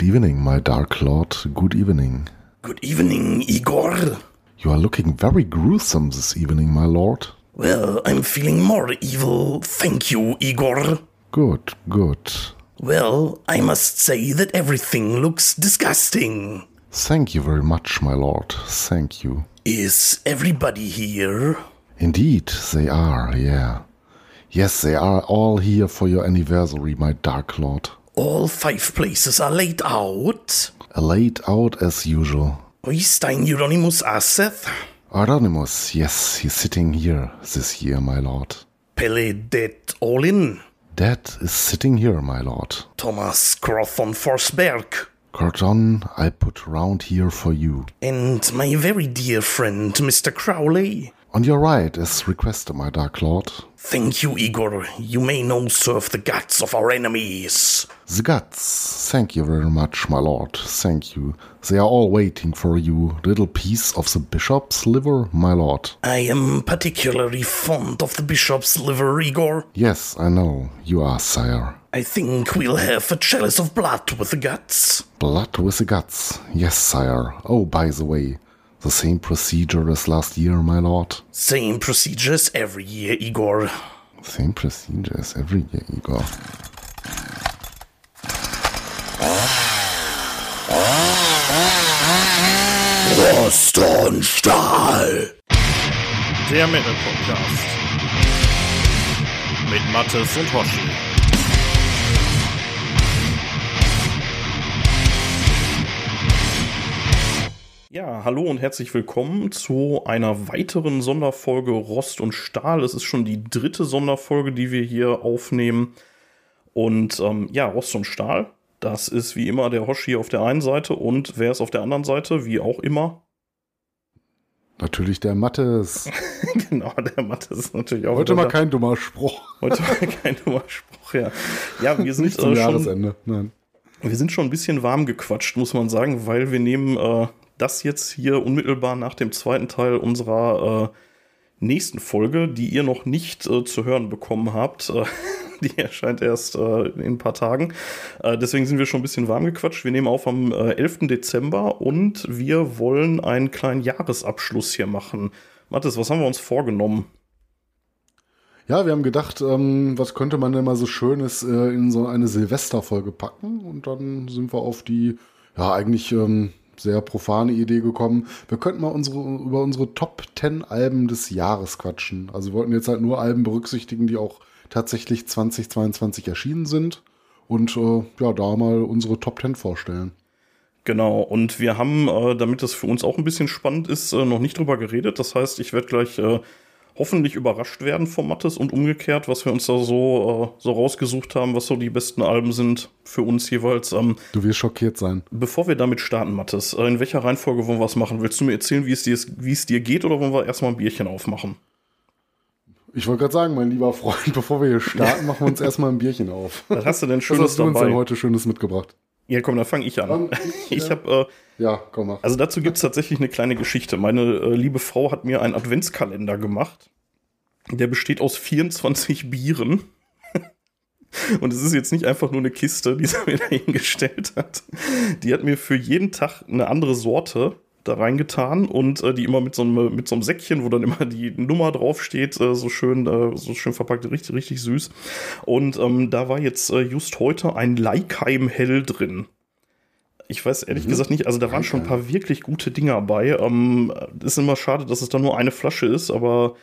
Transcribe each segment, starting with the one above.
Good evening, my dark lord. Good evening. Good evening, Igor. You are looking very gruesome this evening, my lord. Well, I'm feeling more evil, thank you, Igor. Good, good. Well, I must say that everything looks disgusting. Thank you very much, my lord. Thank you. Is everybody here? Indeed, they are, yeah. Yes, they are all here for your anniversary, my dark lord. All five places are laid out. Laid out as usual. Oystein Euronymous Aseth. Aronimus, yes, he's sitting here this year, my lord. Pele Det Olin. Dad is sitting here, my lord. Thomas Crothon Forsberg. Cordon, I put round here for you. And my very dear friend, Mr. Crowley. On your right, as requested, my dark lord. Thank you, Igor. You may now serve the guts of our enemies. The guts. Thank you very much, my lord. Thank you. They are all waiting for you. Little piece of the bishop's liver, my lord. I am particularly fond of the bishop's liver, Igor. Yes, I know. You are, sire. I think we'll have a chalice of blood with the guts. Blood with the guts. Yes, sire. Oh, by the way, the same procedure as last year, my lord. Same procedure as every year, Igor. Same procedure as every year, Igor. Rost und Stahl. Der Metal Podcast. Mit Mattes und Hoshi. Ja, hallo und herzlich willkommen zu einer weiteren Sonderfolge Rost und Stahl. Es ist schon die dritte Sonderfolge, die wir hier aufnehmen. Und ähm, ja, Rost und Stahl, das ist wie immer der Hoshi auf der einen Seite und wer ist auf der anderen Seite, wie auch immer. Natürlich der Mattes. genau, der Mathe ist natürlich auch. Heute mal da. kein dummer Spruch. Heute mal kein dummer Spruch, ja. Ja, wir sind, Nicht zum äh, schon, Jahresende. Nein. wir sind schon ein bisschen warm gequatscht, muss man sagen, weil wir nehmen äh, das jetzt hier unmittelbar nach dem zweiten Teil unserer äh, nächsten Folge, die ihr noch nicht äh, zu hören bekommen habt. Äh, die erscheint erst äh, in ein paar Tagen. Äh, deswegen sind wir schon ein bisschen warm gequatscht. Wir nehmen auf am äh, 11. Dezember und wir wollen einen kleinen Jahresabschluss hier machen. Mathis, was haben wir uns vorgenommen? Ja, wir haben gedacht, ähm, was könnte man denn mal so Schönes äh, in so eine Silvesterfolge packen? Und dann sind wir auf die, ja, eigentlich ähm, sehr profane Idee gekommen. Wir könnten mal unsere, über unsere Top 10 Alben des Jahres quatschen. Also wir wollten jetzt halt nur Alben berücksichtigen, die auch tatsächlich 2022 erschienen sind. Und äh, ja, da mal unsere Top 10 vorstellen. Genau, und wir haben, äh, damit das für uns auch ein bisschen spannend ist, äh, noch nicht drüber geredet. Das heißt, ich werde gleich äh, hoffentlich überrascht werden von Mattes und umgekehrt, was wir uns da so, äh, so rausgesucht haben, was so die besten Alben sind für uns jeweils. Ähm, Du wirst schockiert sein. bevor wir damit starten, Mattes, äh, in welcher Reihenfolge wollen wir es machen? Willst du mir erzählen, wie es dir, wie es dir geht, oder wollen wir erstmal ein Bierchen aufmachen? Ich wollte gerade sagen, mein lieber Freund, bevor wir hier starten, machen wir uns erstmal ein Bierchen auf. Was hast du denn Was Schönes hast du uns denn heute Schönes mitgebracht? Ja, komm, dann fange ich an. Ähm, Ich äh, habe äh, Ja, komm mal. Also dazu gibt es tatsächlich eine kleine Geschichte. Meine äh, liebe Frau hat mir einen Adventskalender gemacht. Der besteht aus 24 Bieren. Und es ist jetzt nicht einfach nur eine Kiste, die sie mir da hingestellt hat. Die hat mir für jeden Tag eine andere Sorte da reingetan und äh, die immer mit so, einem, mit so einem Säckchen, wo dann immer die Nummer draufsteht, äh, so schön, äh, so schön verpackt, richtig, richtig süß. Und ähm, da war jetzt äh, just heute ein Leikheim Hell drin. Ich weiß ehrlich Mhm. gesagt nicht, also da waren schon ein paar wirklich gute Dinger bei. Ähm, ist immer schade, dass es da nur eine Flasche ist, aber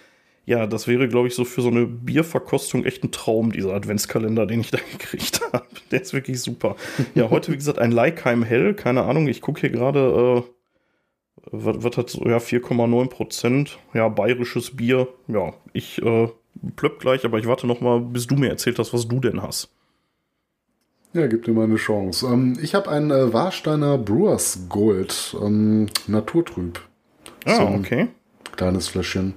ja, das wäre, glaube ich, so für so eine Bierverkostung echt ein Traum, dieser Adventskalender, den ich da gekriegt habe. Der ist wirklich super. Ja, heute, wie gesagt, ein Leikheim Hell, keine Ahnung, ich gucke hier gerade, äh, was, was hat so, ja, 4,9 Prozent, ja, bayerisches Bier. Ja, ich äh, plöpp gleich, aber ich warte noch mal, bis du mir erzählt hast, was du denn hast. Ja, gib dir mal eine Chance. Ähm, ich habe ein äh, Warsteiner Brewers Gold, ähm, naturtrüb. Ah, So. okay. Kleines Fläschchen.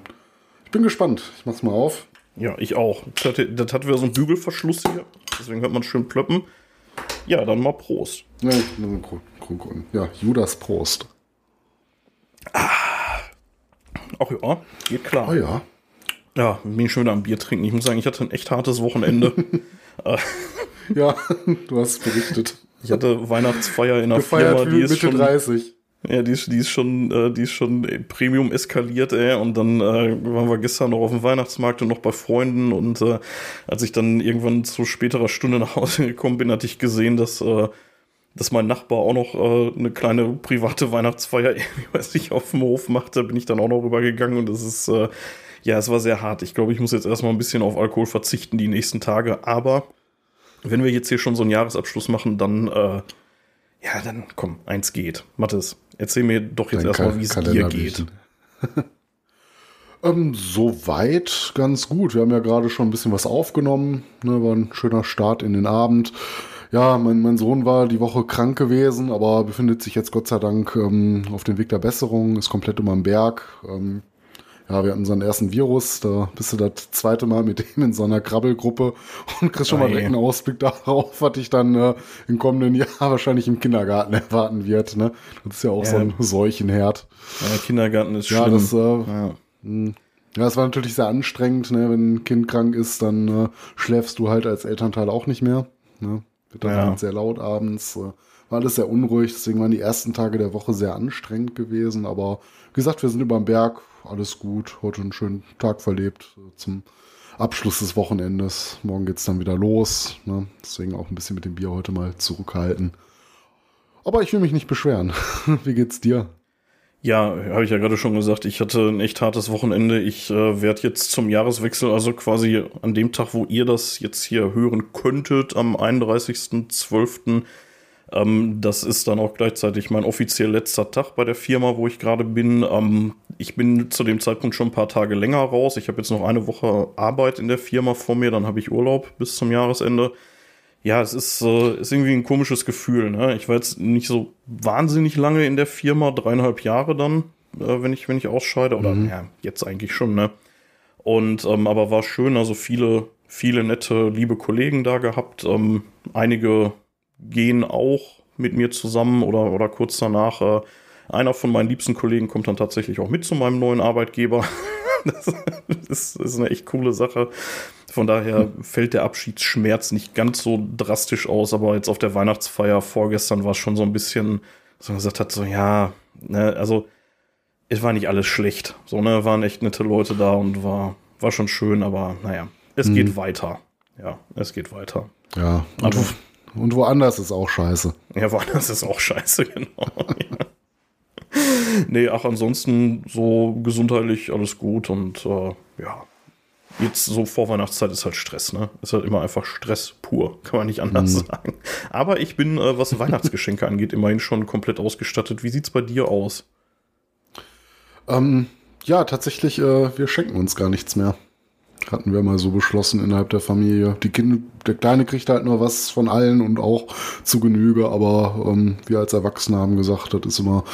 Ich bin gespannt. Ich mach's mal auf. Ja, ich auch. Das hat, das hat wieder so einen Bügelverschluss hier. Deswegen hört man schön plöppen. Ja, dann mal Prost. Ja, ja Judas Prost. Ach ja, geht klar. Oh ja. Ja, bin ich schon wieder am Bier trinken. Ich muss sagen, ich hatte ein echt hartes Wochenende. Ja, du hast berichtet. Ich hatte Weihnachtsfeier in einer Gefeiert Firma, die ist Mitte schon, 30. ja, die ist, die ist schon, äh, die ist schon Premium eskaliert, ey. Und dann äh, waren wir gestern noch auf dem Weihnachtsmarkt und noch bei Freunden. Und äh, als ich dann irgendwann zu späterer Stunde nach Hause gekommen bin, hatte ich gesehen, dass, äh, dass mein Nachbar auch noch äh, eine kleine private Weihnachtsfeier, irgendwie, weiß ich, auf dem Hof macht. Da bin ich dann auch noch rübergegangen und das ist, äh, ja, es war sehr hart. Ich glaube, ich muss jetzt erstmal ein bisschen auf Alkohol verzichten die nächsten Tage. Aber wenn wir jetzt hier schon so einen Jahresabschluss machen, dann, äh, ja, dann komm, eins geht. Mathis, erzähl mir doch jetzt erstmal, wie es dir geht. Ähm, soweit ganz gut. Wir haben ja gerade schon ein bisschen was aufgenommen. Ne, war ein schöner Start in den Abend. Ja, mein, mein Sohn war die Woche krank gewesen, aber befindet sich jetzt Gott sei Dank ähm, auf dem Weg der Besserung, ist komplett über den Berg. Ähm, ja, wir hatten unseren ersten Virus, da bist du das zweite Mal mit dem in so einer Krabbelgruppe und kriegst schon mal direkt einen Ausblick darauf, was dich dann äh, im kommenden Jahr wahrscheinlich im Kindergarten erwarten wird. Ne? Das ist ja auch so Ja. ein Seuchenherd. Ja, Kindergarten ist Ja, schlimm. das, äh, ja. ja, es war natürlich sehr anstrengend, ne? wenn ein Kind krank ist, dann äh, schläfst du halt als Elternteil auch nicht mehr. Ne? Wird dann Ja. halt sehr laut abends. Äh, war alles sehr unruhig, deswegen waren die ersten Tage der Woche sehr anstrengend gewesen. Aber wie gesagt, wir sind über den Berg, alles gut. Heute einen schönen Tag verlebt zum Abschluss des Wochenendes. Morgen geht's dann wieder los. Ne? Deswegen auch ein bisschen mit dem Bier heute mal zurückhalten. Aber ich will mich nicht beschweren. wie geht's dir? Ja, habe ich ja gerade schon gesagt, ich hatte ein echt hartes Wochenende. Ich äh, werde jetzt zum Jahreswechsel, also quasi an dem Tag, wo ihr das jetzt hier hören könntet, am 31.12., ähm, das ist dann auch gleichzeitig mein offiziell letzter Tag bei der Firma, wo ich gerade bin. Ähm, ich bin zu dem Zeitpunkt schon ein paar Tage länger raus. Ich habe jetzt noch eine Woche Arbeit in der Firma vor mir, dann habe ich Urlaub bis zum Jahresende. Ja, es ist, äh, ist irgendwie ein komisches Gefühl. Ne? Ich war jetzt nicht so wahnsinnig lange in der Firma, dreieinhalb Jahre dann, äh, wenn ich wenn ich ausscheide oder ja jetzt eigentlich schon. Ne? Und ähm, aber war schön, also viele viele nette liebe Kollegen da gehabt. Ähm, einige gehen auch mit mir zusammen oder oder kurz danach. Äh, einer von meinen liebsten Kollegen kommt dann tatsächlich auch mit zu meinem neuen Arbeitgeber. das ist, ist eine echt coole Sache. Von daher fällt der Abschiedsschmerz nicht ganz so drastisch aus, aber jetzt auf der Weihnachtsfeier vorgestern war es schon so ein bisschen, dass man gesagt hat, so ja, ne, also es war nicht alles schlecht. So, ne, waren echt nette Leute da und war, war schon schön, aber naja, es geht weiter. Ja, es geht weiter. Ja, und, Aber- wo, und woanders ist auch scheiße. Ja, woanders ist auch scheiße, genau. ja. Nee, ach, ansonsten so gesundheitlich alles gut und äh, ja. Jetzt so vor Weihnachtszeit ist halt Stress, ne? Ist halt immer einfach Stress pur, kann man nicht anders sagen. Aber ich bin, äh, was Weihnachtsgeschenke angeht, immerhin schon komplett ausgestattet. Wie sieht's bei dir aus? Ähm, ja, tatsächlich, äh, wir schenken uns gar nichts mehr. Hatten wir mal so beschlossen innerhalb der Familie. Die kind, der Kleine kriegt halt nur was von allen und auch zu Genüge, aber ähm, wir als Erwachsene haben gesagt, das ist immer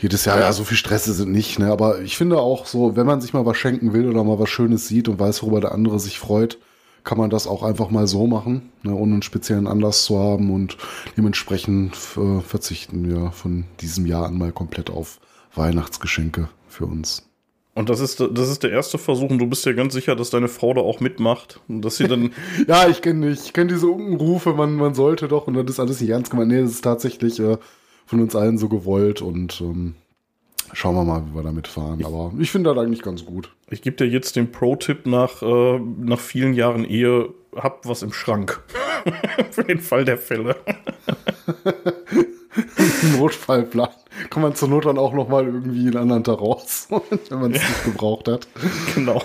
jedes Jahr, ja, so viel Stress sind nicht, ne? Aber ich finde auch so, wenn man sich mal was schenken will oder mal was Schönes sieht und weiß, worüber der andere sich freut, kann man das auch einfach mal so machen, ne, ohne einen speziellen Anlass zu haben und dementsprechend äh, verzichten wir von diesem Jahr an mal komplett auf Weihnachtsgeschenke für uns. Und das ist, das ist der erste Versuch und du bist dir ganz sicher, dass deine Frau da auch mitmacht und dass sie dann Ja, ich kenne ich kenn diese Unkenrufe, man, man sollte doch und das ist alles nicht ernst gemeint. Nee, das ist tatsächlich äh, von uns allen so gewollt und ähm, schauen wir mal, wie wir damit fahren. Aber ich finde das eigentlich ganz gut. Ich gebe dir jetzt den Pro-Tipp nach, äh, nach vielen Jahren Ehe, hab was im Schrank. Für den Fall der Fälle. Notfallplan. Kann man zur Not dann auch noch mal irgendwie einen anderen Tag raus, wenn man es nicht gebraucht hat. Genau.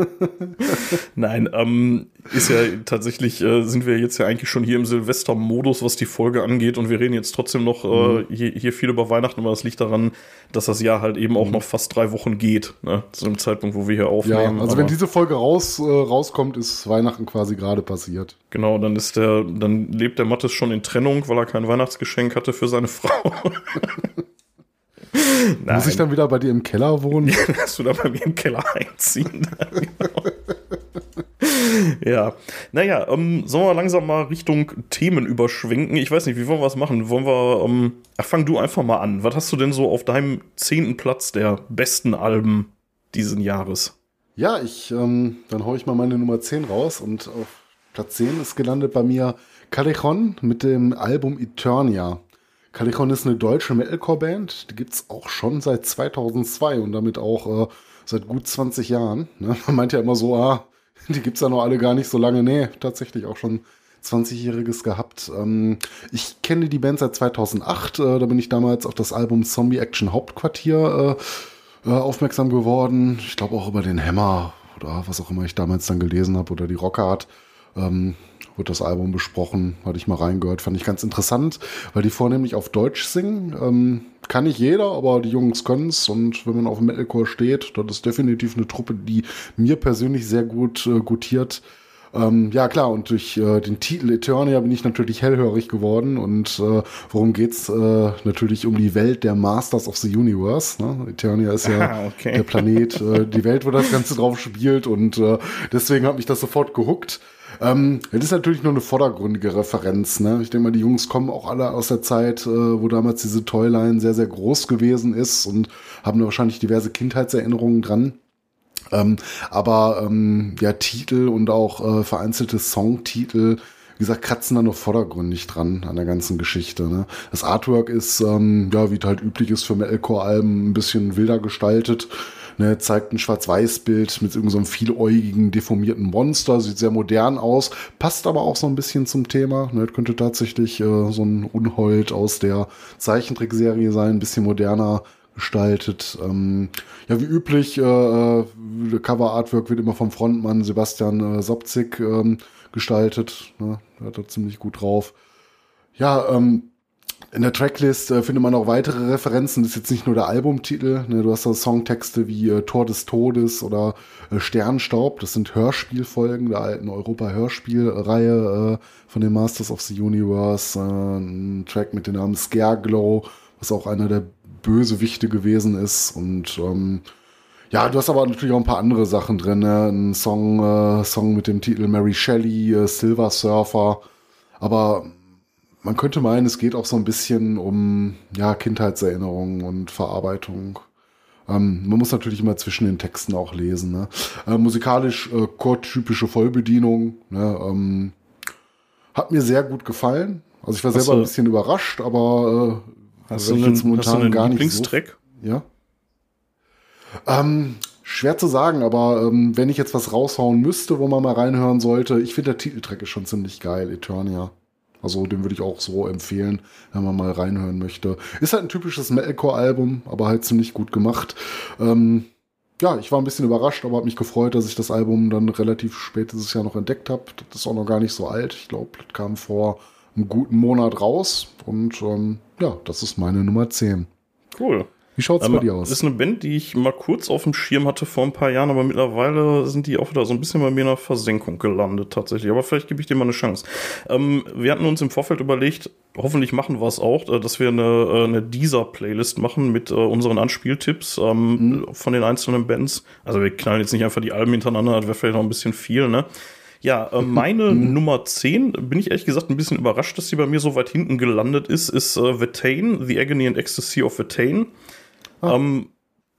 Nein, ähm, ist ja tatsächlich, äh, sind wir jetzt ja eigentlich schon hier im Silvester-Modus, was die Folge angeht und wir reden jetzt trotzdem noch äh, hier, hier viel über Weihnachten, aber das liegt daran, dass das Jahr halt eben auch noch fast drei Wochen geht, ne? zu dem Zeitpunkt, wo wir hier Ja, aufnehmen. also aber- wenn diese Folge raus, äh, rauskommt, ist Weihnachten quasi gerade passiert. Genau, dann ist der, dann lebt der Mattes schon in Trennung, weil er kein Weihnachtsgeschenk hatte für seine Frau. Nein, Muss ich dann wieder bei dir im Keller wohnen? dass du da bei mir im Keller einziehen. genau. ja, naja, ähm, sollen wir langsam mal Richtung Themen überschwenken? Ich weiß nicht, wie wollen wir es machen? Wollen wir, ähm, ach, fang du einfach mal an. Was hast du denn so auf deinem zehnten Platz der besten Alben diesen Jahres? Ja, ich, ähm, dann hau ich mal meine Nummer 10 raus und auf Platz 10 ist gelandet bei mir Callejon mit dem Album Eternia. Callejon ist eine deutsche Metalcore-Band, die gibt's auch schon seit 2002 und damit auch äh, seit gut 20 Jahren. Ne? Man meint ja immer so, ah, die gibt's ja noch alle gar nicht so lange. Nee, tatsächlich auch schon 20-Jähriges gehabt. Ähm, ich kenne die Band seit 2008. Äh, da bin ich damals auf das Album Zombie Action Hauptquartier äh, äh, aufmerksam geworden. Ich glaube auch über den Hammer oder was auch immer ich damals dann gelesen habe oder die Rockart. Ähm, wird das Album besprochen, hatte ich mal reingehört, fand ich ganz interessant, weil die vornehmlich auf Deutsch singen. Ähm, kann nicht jeder, aber die Jungs können es und wenn man auf Metalcore steht, das ist definitiv eine Truppe, die mir persönlich sehr gut äh, gutiert. Ähm, ja, klar, und durch äh, den Titel Eternia bin ich natürlich hellhörig geworden. Und äh, worum geht's? Äh, natürlich um die Welt der Masters of the Universe. Ne? Eternia ist ja Ah, okay. der Planet, äh, die Welt, wo das Ganze drauf spielt. Und äh, deswegen hat mich das sofort gehuckt. Ähm, das ist natürlich nur eine vordergründige Referenz. Ne? Ich denke mal, die Jungs kommen auch alle aus der Zeit, äh, wo damals diese Toyline sehr, sehr groß gewesen ist und haben da wahrscheinlich diverse Kindheitserinnerungen dran. Ähm, aber ähm, ja, Titel und auch äh, vereinzelte Songtitel, wie gesagt, kratzen da nur vordergründig dran an der ganzen Geschichte. Ne? Das Artwork ist, ähm, ja, wie es halt üblich ist für Metalcore-Alben, ein bisschen wilder gestaltet. Ne, zeigt ein Schwarz-Weiß-Bild mit irgendeinem so vieläugigen, deformierten Monster, sieht sehr modern aus, passt aber auch so ein bisschen zum Thema. Ne, könnte tatsächlich äh, so ein Unhold aus der Zeichentrickserie sein, ein bisschen moderner gestaltet. Ähm, ja, wie üblich, äh, äh, Cover Artwork wird immer vom Frontmann Sebastian äh, Sobzig ähm, gestaltet. Ne? Hat da ziemlich gut drauf. Ja, ähm, in der Tracklist äh, findet man auch weitere Referenzen. Das ist jetzt nicht nur der Albumtitel. Ne? Du hast da Songtexte wie äh, Tor des Todes oder äh, Sternstaub. Das sind Hörspielfolgen der alten Europa-Hörspielreihe äh, von den Masters of the Universe. Äh, ein Track mit dem Namen Scareglow, was auch einer der Bösewichte gewesen ist. Und ähm, ja, du hast aber natürlich auch ein paar andere Sachen drin. Ne? Ein Song, äh, Song mit dem Titel Mary Shelley, Silver Surfer. Aber man könnte meinen, es geht auch so ein bisschen um ja, Kindheitserinnerungen und Verarbeitung. Ähm, man muss natürlich immer zwischen den Texten auch lesen. Ne? Äh, musikalisch äh, chordtypische Vollbedienung. Ne? Ähm, hat mir sehr gut gefallen. Also ich war Hast selber ein du- bisschen überrascht, aber äh, Hast du einen, jetzt hast du momentan einen gar nicht so Lieblingstrack? ja. Ähm, schwer zu sagen, aber ähm, wenn ich jetzt was raushauen müsste, wo man mal reinhören sollte, ich finde der Titeltrack ist schon ziemlich geil, Eternia. Also den würde ich auch so empfehlen, wenn man mal reinhören möchte. Ist halt ein typisches Metalcore-Album, aber halt ziemlich gut gemacht. Ähm, ja, ich war ein bisschen überrascht, aber habe mich gefreut, dass ich das Album dann relativ spät dieses Jahr noch entdeckt habe. Das ist auch noch gar nicht so alt. Ich glaube, das kam vor einem guten Monat raus. Und ähm, ja, das ist meine Nummer 10. Cool. Wie schaut's Ähm, bei dir aus? ist eine Band, die ich mal kurz auf dem Schirm hatte vor ein paar Jahren, aber mittlerweile sind die auch wieder so ein bisschen bei mir in der Versenkung gelandet tatsächlich. Aber vielleicht gebe ich dir mal eine Chance. Ähm, wir hatten uns im Vorfeld überlegt, hoffentlich machen wir es auch, äh, dass wir eine, äh, eine Deezer-Playlist machen mit äh, unseren Anspieltipps ähm, von den einzelnen Bands. Also wir knallen jetzt nicht einfach die Alben hintereinander, das wäre vielleicht noch ein bisschen viel, ne? Ja, äh, meine Nummer 10, bin ich ehrlich gesagt ein bisschen überrascht, dass die bei mir so weit hinten gelandet ist, ist äh, Vetain, The Agony and Ecstasy of Vetain. Ähm,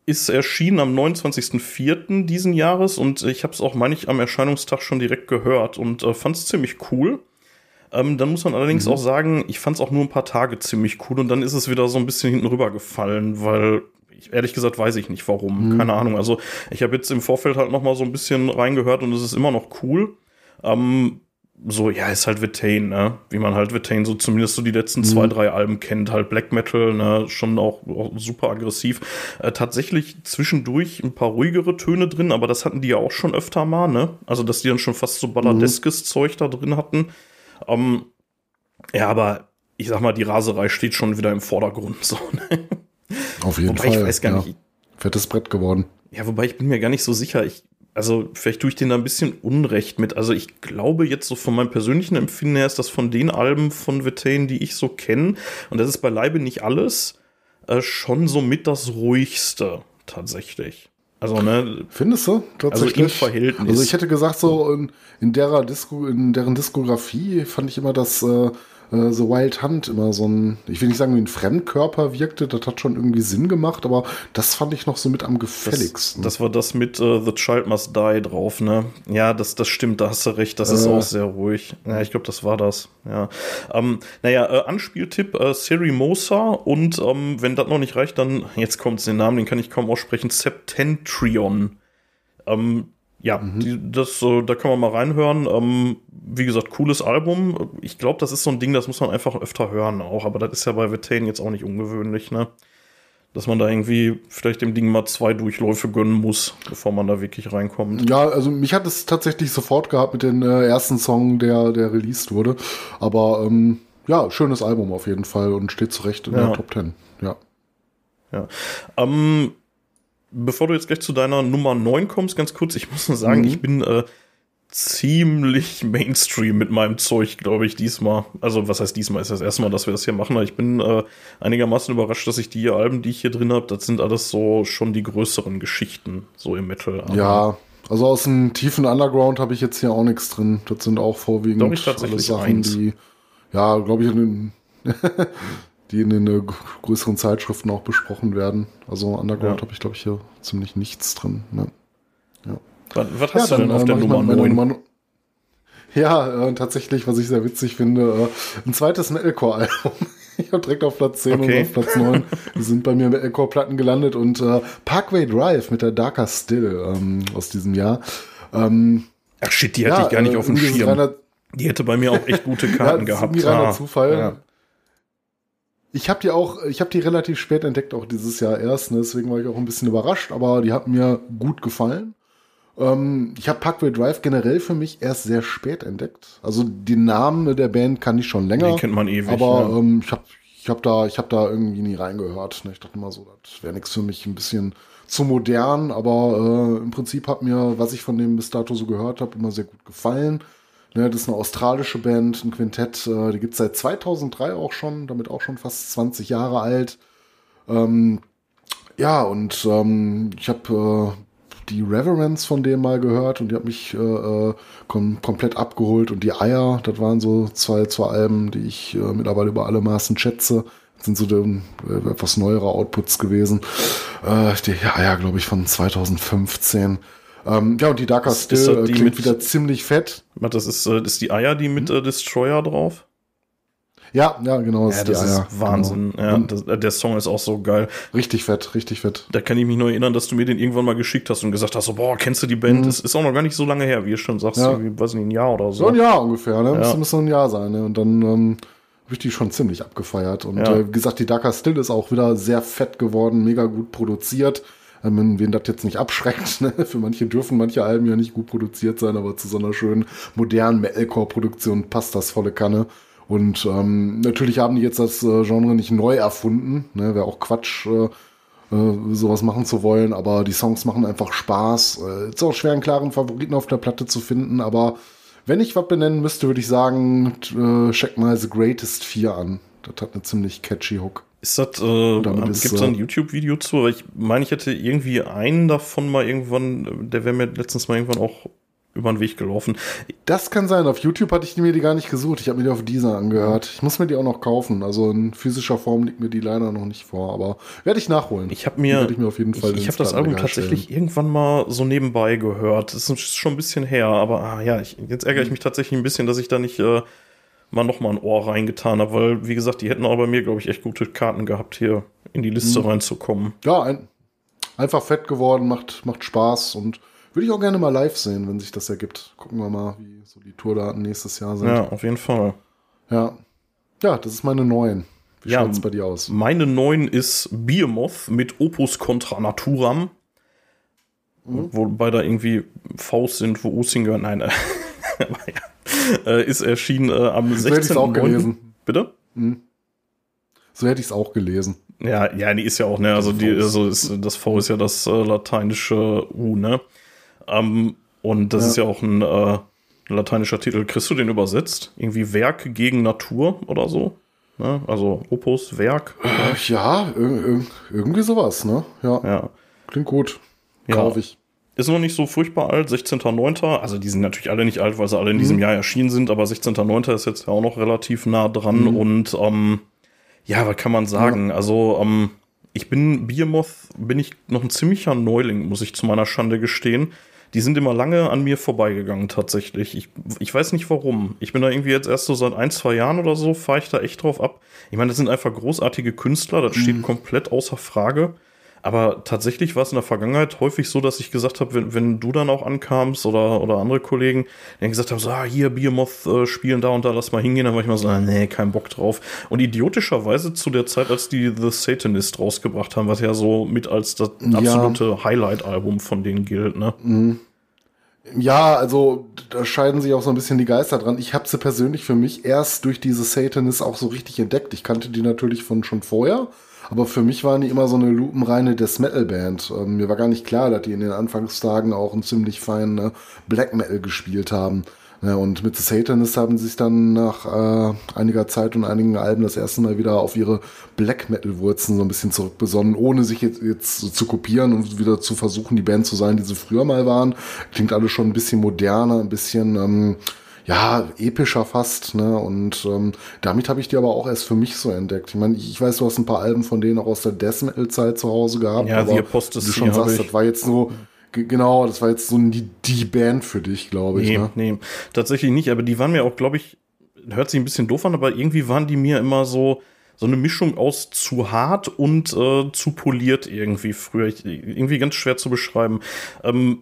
ist erschienen am 29.04. diesen Jahres und ich habe es auch, meine ich, am Erscheinungstag schon direkt gehört und äh, fand es ziemlich cool. Ähm, dann muss man allerdings auch sagen, ich fand es auch nur ein paar Tage ziemlich cool und dann ist es wieder so ein bisschen hinten rübergefallen, weil ich, ehrlich gesagt weiß ich nicht warum. Keine Ahnung. Also ich habe jetzt im Vorfeld halt noch mal so ein bisschen reingehört und es ist immer noch cool. Ähm, so, ja, ist halt Vetain, ne? Wie man halt Vetain so zumindest so die letzten zwei, drei Alben kennt, halt Black Metal, ne? Schon auch, auch super aggressiv. Äh, tatsächlich zwischendurch ein paar ruhigere Töne drin, aber das hatten die ja auch schon öfter mal, ne? Also, dass die dann schon fast so balladeskes Zeug da drin hatten. Ähm, ja, aber ich sag mal, die Raserei steht schon wieder im Vordergrund, so, ne? Auf jeden Wobei Fall. ich weiß gar ja. nicht, Fettes Brett geworden. ja, wobei ich bin mir gar nicht so sicher. Ich, also vielleicht tue ich denen da ein bisschen Unrecht mit. Also ich glaube jetzt so von meinem persönlichen Empfinden her ist das von den Alben von Vetain, die ich so kenne, und das ist beileibe nicht alles, äh, schon so mit das ruhigste tatsächlich. Also ne, Findest du? Tatsächlich. Also im Verhältnis. Also ich hätte gesagt, so in, in, derer Disco, in deren Diskografie fand ich immer das äh, äh, The Wild Hunt immer so ein, ich will nicht sagen, wie ein Fremdkörper wirkte, das hat schon irgendwie Sinn gemacht, aber das fand ich noch so mit am Das, gefälligsten. das war das mit äh, The Child Must Die drauf, ne? Ja, das, das stimmt, da hast du recht, das ist Äh. auch sehr ruhig. Ja, ich glaube, das war das. Ja. Ähm, naja, äh, Anspieltipp, äh, Serimosa und ähm, wenn das noch nicht reicht, dann, jetzt kommt den Namen, den kann ich kaum aussprechen, Septentrion. Ähm, ja, die, das, äh, da kann man mal reinhören. Ähm, wie gesagt, cooles Album. Ich glaube, das ist so ein Ding, das muss man einfach öfter hören auch. Aber das ist ja bei Vetain jetzt auch nicht ungewöhnlich, ne? Dass man da irgendwie vielleicht dem Ding mal zwei Durchläufe gönnen muss, bevor man da wirklich reinkommt. Ja, also mich hat es tatsächlich sofort gehabt mit dem äh, ersten Song, der, der released wurde. Aber ähm, ja, schönes Album auf jeden Fall und steht zurecht in Ja. der Top 10. Ja. Ja. Ähm, bevor du jetzt gleich zu deiner Nummer 9 kommst, ganz kurz, ich muss nur sagen, Mhm. ich bin äh, ziemlich Mainstream mit meinem Zeug, glaube ich, diesmal. Also, was heißt diesmal? Ist das erste Mal, dass wir das hier machen. Ich bin äh, einigermaßen überrascht, dass ich die Alben, die ich hier drin habe, das sind alles so schon die größeren Geschichten, so im Metal. Aber Ja, also aus dem tiefen Underground habe ich jetzt hier auch nichts drin. Das sind auch vorwiegend Doch, ich tatsächlich alles Sachen, eins. die, ja, glaube ich, die in den äh, größeren Zeitschriften auch besprochen werden. Also Underground Ja. habe ich, glaube ich, hier ziemlich nichts drin. Ne? Was, was hast du denn äh, auf der mach ich Nummer mal meine 9? Nummer no- Ja, äh, tatsächlich, was ich sehr witzig finde, äh, ein zweites Metalcore-Album. Ich habe direkt auf Platz 10 Okay. und auf Platz 9. Die sind bei mir Metalcore-Platten gelandet und äh, Parkway Drive mit der Darker Still ähm, aus diesem Jahr. Ähm, Ach shit, die hatte ich gar nicht äh, auf dem Schirm. Die hätte bei mir auch echt gute ja, Karten ist gehabt. irgendwie reiner Ah, Zufall. Ja. Ich habe die auch, ich habe die relativ spät entdeckt, auch dieses Jahr erst. Ne? Deswegen war ich auch ein bisschen überrascht, aber die hat mir gut gefallen. Ähm, ich habe Parkway Drive generell für mich erst sehr spät entdeckt. Also den Namen der Band kann ich schon länger. Den kennt man ewig. aber ja. ähm, ich habe ich hab da, ich hab da irgendwie nie reingehört. Ne? Ich dachte immer so, das wäre nichts für mich, ein bisschen zu modern. Aber äh, im Prinzip hat mir, was ich von dem bis dato so gehört habe, immer sehr gut gefallen. Ne, das ist eine australische Band, ein Quintett, äh, die gibt's seit 2003 auch schon, damit auch schon fast 20 Jahre alt. Ähm, ja, und ähm, ich habe äh, die Reverence von dem mal gehört und die hat mich äh, äh, kom komplett abgeholt. Und die Eier, das waren so zwei, zwei Alben, die ich äh, mittlerweile über alle Maßen schätze. Das sind so die, äh, etwas neuere Outputs gewesen. Äh, die Eier, glaube ich, von 2015. Ähm, ja, und die Darker Ist- ist Still das äh, die klingt mit- wieder ziemlich fett. Warte, Das ist, äh, das ist die Eier, die Hm? mit äh, Destroyer drauf. Ja, ja, genau. Ja, die das Eier, ist Wahnsinn. Genau. Ja, das, äh, der Song ist auch so geil. richtig fett, richtig fett. Da kann ich mich nur erinnern, dass du mir den irgendwann mal geschickt hast und gesagt hast, so, boah, kennst du die Band? Das ist auch noch gar nicht so lange her, wie ihr schon sagst, Mhm. Ja. irgendwie, weiß nicht, ein Jahr oder So so. ein Jahr ungefähr, ne? Ja. Müsste, müsste ein Jahr sein, ne? Und dann ähm, habe ich die schon ziemlich abgefeiert. Und Ja. äh, wie gesagt, die Darker Still ist auch wieder sehr fett geworden, mega gut produziert. Ähm, wen das jetzt nicht abschreckt, ne? Für manche dürfen manche Alben ja nicht gut produziert sein, aber zu so einer schönen modernen Metalcore-Produktion passt das volle Kanne. Und ähm, natürlich haben die jetzt das äh, Genre nicht neu erfunden, ne? Wäre auch Quatsch. Äh, äh, sowas machen zu wollen, aber die Songs machen einfach Spaß. Äh, ist auch schwer, einen klaren Favoriten auf der Platte zu finden, aber wenn ich was benennen müsste, würde ich sagen, äh, check mal The Greatest 4 an. Das hat eine ziemlich catchy Hook. Ist das, äh, Damit gibt es da ein YouTube-Video zu? Weil ich meine, ich hätte irgendwie einen davon mal irgendwann, der wäre mir letztens mal irgendwann auch über den Weg gelaufen. Das kann sein. Auf YouTube hatte ich mir die gar nicht gesucht. Ich habe mir die auf dieser angehört. Ich muss mir die auch noch kaufen. Also in physischer Form liegt mir die leider noch nicht vor, aber werde ich nachholen. Ich habe mir, ich mir auf jeden Fall ich, ich habe das Album tatsächlich stellen. irgendwann mal so nebenbei gehört. Das ist schon ein bisschen her, aber ah, ja, ich, jetzt ärgere ich mich tatsächlich ein bisschen, dass ich da nicht äh, mal noch mal ein Ohr reingetan habe, weil wie gesagt, die hätten auch bei mir, glaube ich, echt gute Karten gehabt, hier in die Liste Mhm. reinzukommen. Ja, ein, einfach fett geworden, macht, macht Spaß und würde ich auch gerne mal live sehen, wenn sich das ergibt. Gucken wir mal, wie so die Tourdaten nächstes Jahr sind. Ja, auf jeden Fall. Ja, ja das ist meine neuen. Wie Ja, schaut's bei dir aus? Meine neun ist Behemoth mit Opus Contra Naturam. Mhm. Wobei da irgendwie Faust sind, wo Usinger, nein, äh, aber ja, äh, ist erschienen äh, am So hätte ich's auch 16.09. gelesen. Bitte? So hätte ich es auch gelesen. Ja, ja, die ist ja auch, ne, also die, also ist, das V ist ja das äh, lateinische U, ne? Ähm, und das Ja. ist ja auch ein äh, lateinischer Titel. Kriegst du den übersetzt? Irgendwie Werk gegen Natur oder so? Ne? Also Opus, Werk. Ja, ir ir irgendwie sowas, ne? Ja, Ja. klingt gut. Ja. Kauf ich. Ist noch nicht so furchtbar alt, 16.09. Also die sind natürlich alle nicht alt, weil sie alle in diesem Jahr erschienen sind, aber 16.09. ist jetzt ja auch noch relativ nah dran und ähm, ja, was kann man sagen? Also ähm, ich bin Biermoth, bin ich noch ein ziemlicher Neuling, muss ich zu meiner Schande gestehen. Die sind immer lange an mir vorbeigegangen tatsächlich. Ich, ich weiß nicht warum. Ich bin da irgendwie jetzt erst so seit ein, zwei Jahren oder so, fahre ich da echt drauf ab. Ich meine, das sind einfach großartige Künstler, das steht komplett außer Frage. Aber tatsächlich war es in der Vergangenheit häufig so, dass ich gesagt habe, wenn, wenn du dann auch ankamst oder, oder andere Kollegen, die dann gesagt haben, so, ah, hier Biermoth äh, spielen da und da, lass mal hingehen, dann war ich mal so, ah, nee, kein Bock drauf. Und idiotischerweise zu der Zeit, als die The Satanist rausgebracht haben, was ja so mit als das Ja. absolute Highlight-Album von denen gilt, ne? Ja, also da scheiden sich auch so ein bisschen die Geister dran. Ich habe sie persönlich für mich erst durch diese Satanist auch so richtig entdeckt. Ich kannte die natürlich von schon vorher, aber für mich waren die immer so eine lupenreine Death Metal Band. Ähm, mir war gar nicht klar, dass die in den Anfangstagen auch einen ziemlich feinen äh, Black Metal gespielt haben. Ja, und mit The Satanist haben sie sich dann nach äh, einiger Zeit und einigen Alben das erste Mal wieder auf ihre Black Metal Wurzeln so ein bisschen zurückbesonnen, ohne sich jetzt, jetzt zu kopieren und wieder zu versuchen, die Band zu sein, die sie früher mal waren. Klingt alles schon ein bisschen moderner, ein bisschen ähm, ja epischer fast, ne? Und ähm, damit habe ich die aber auch erst für mich so entdeckt. Ich meine, ich, weiß, du hast ein paar Alben von denen auch aus der Death Metal Zeit zu Hause gehabt, Ja, The Apostasy wie du schon sagst, das war jetzt so ge- Genau, das war jetzt so die, die Band für dich, glaube ich. Nee, Ne? nee, tatsächlich nicht, aber die waren mir auch, glaube ich, hört sich ein bisschen doof an, aber irgendwie waren die mir immer so, so eine Mischung aus zu hart und äh, zu poliert irgendwie früher. Ich, irgendwie ganz schwer zu beschreiben. Ähm,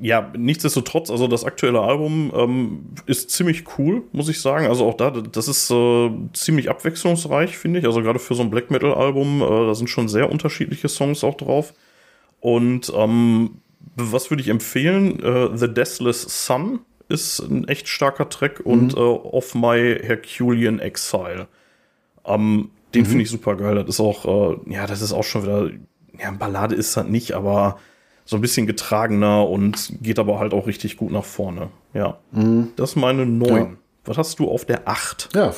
Ja, nichtsdestotrotz, also das aktuelle Album ähm, ist ziemlich cool, muss ich sagen. Also auch da, das ist äh, ziemlich abwechslungsreich, finde ich. Also gerade für so ein Black Metal-Album, äh, da sind schon sehr unterschiedliche Songs auch drauf. Und ähm, was würde ich empfehlen? Äh, The Deathless Sun ist ein echt starker Track und äh, Of My Herculean Exile. Ähm, den finde ich super geil. Das ist auch, äh, ja, das ist auch schon wieder, ja, Ballade ist das nicht, aber so ein bisschen getragener und geht aber halt auch richtig gut nach vorne. Ja. Das ist meine 9. Ja. Was hast du auf der 8? Ja.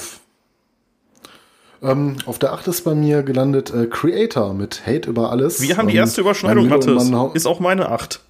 Ähm, auf der 8 ist bei mir gelandet äh, Creator mit Hate über alles. Wir haben die Ähm, erste Überschneidung. Mann, Ist auch meine 8.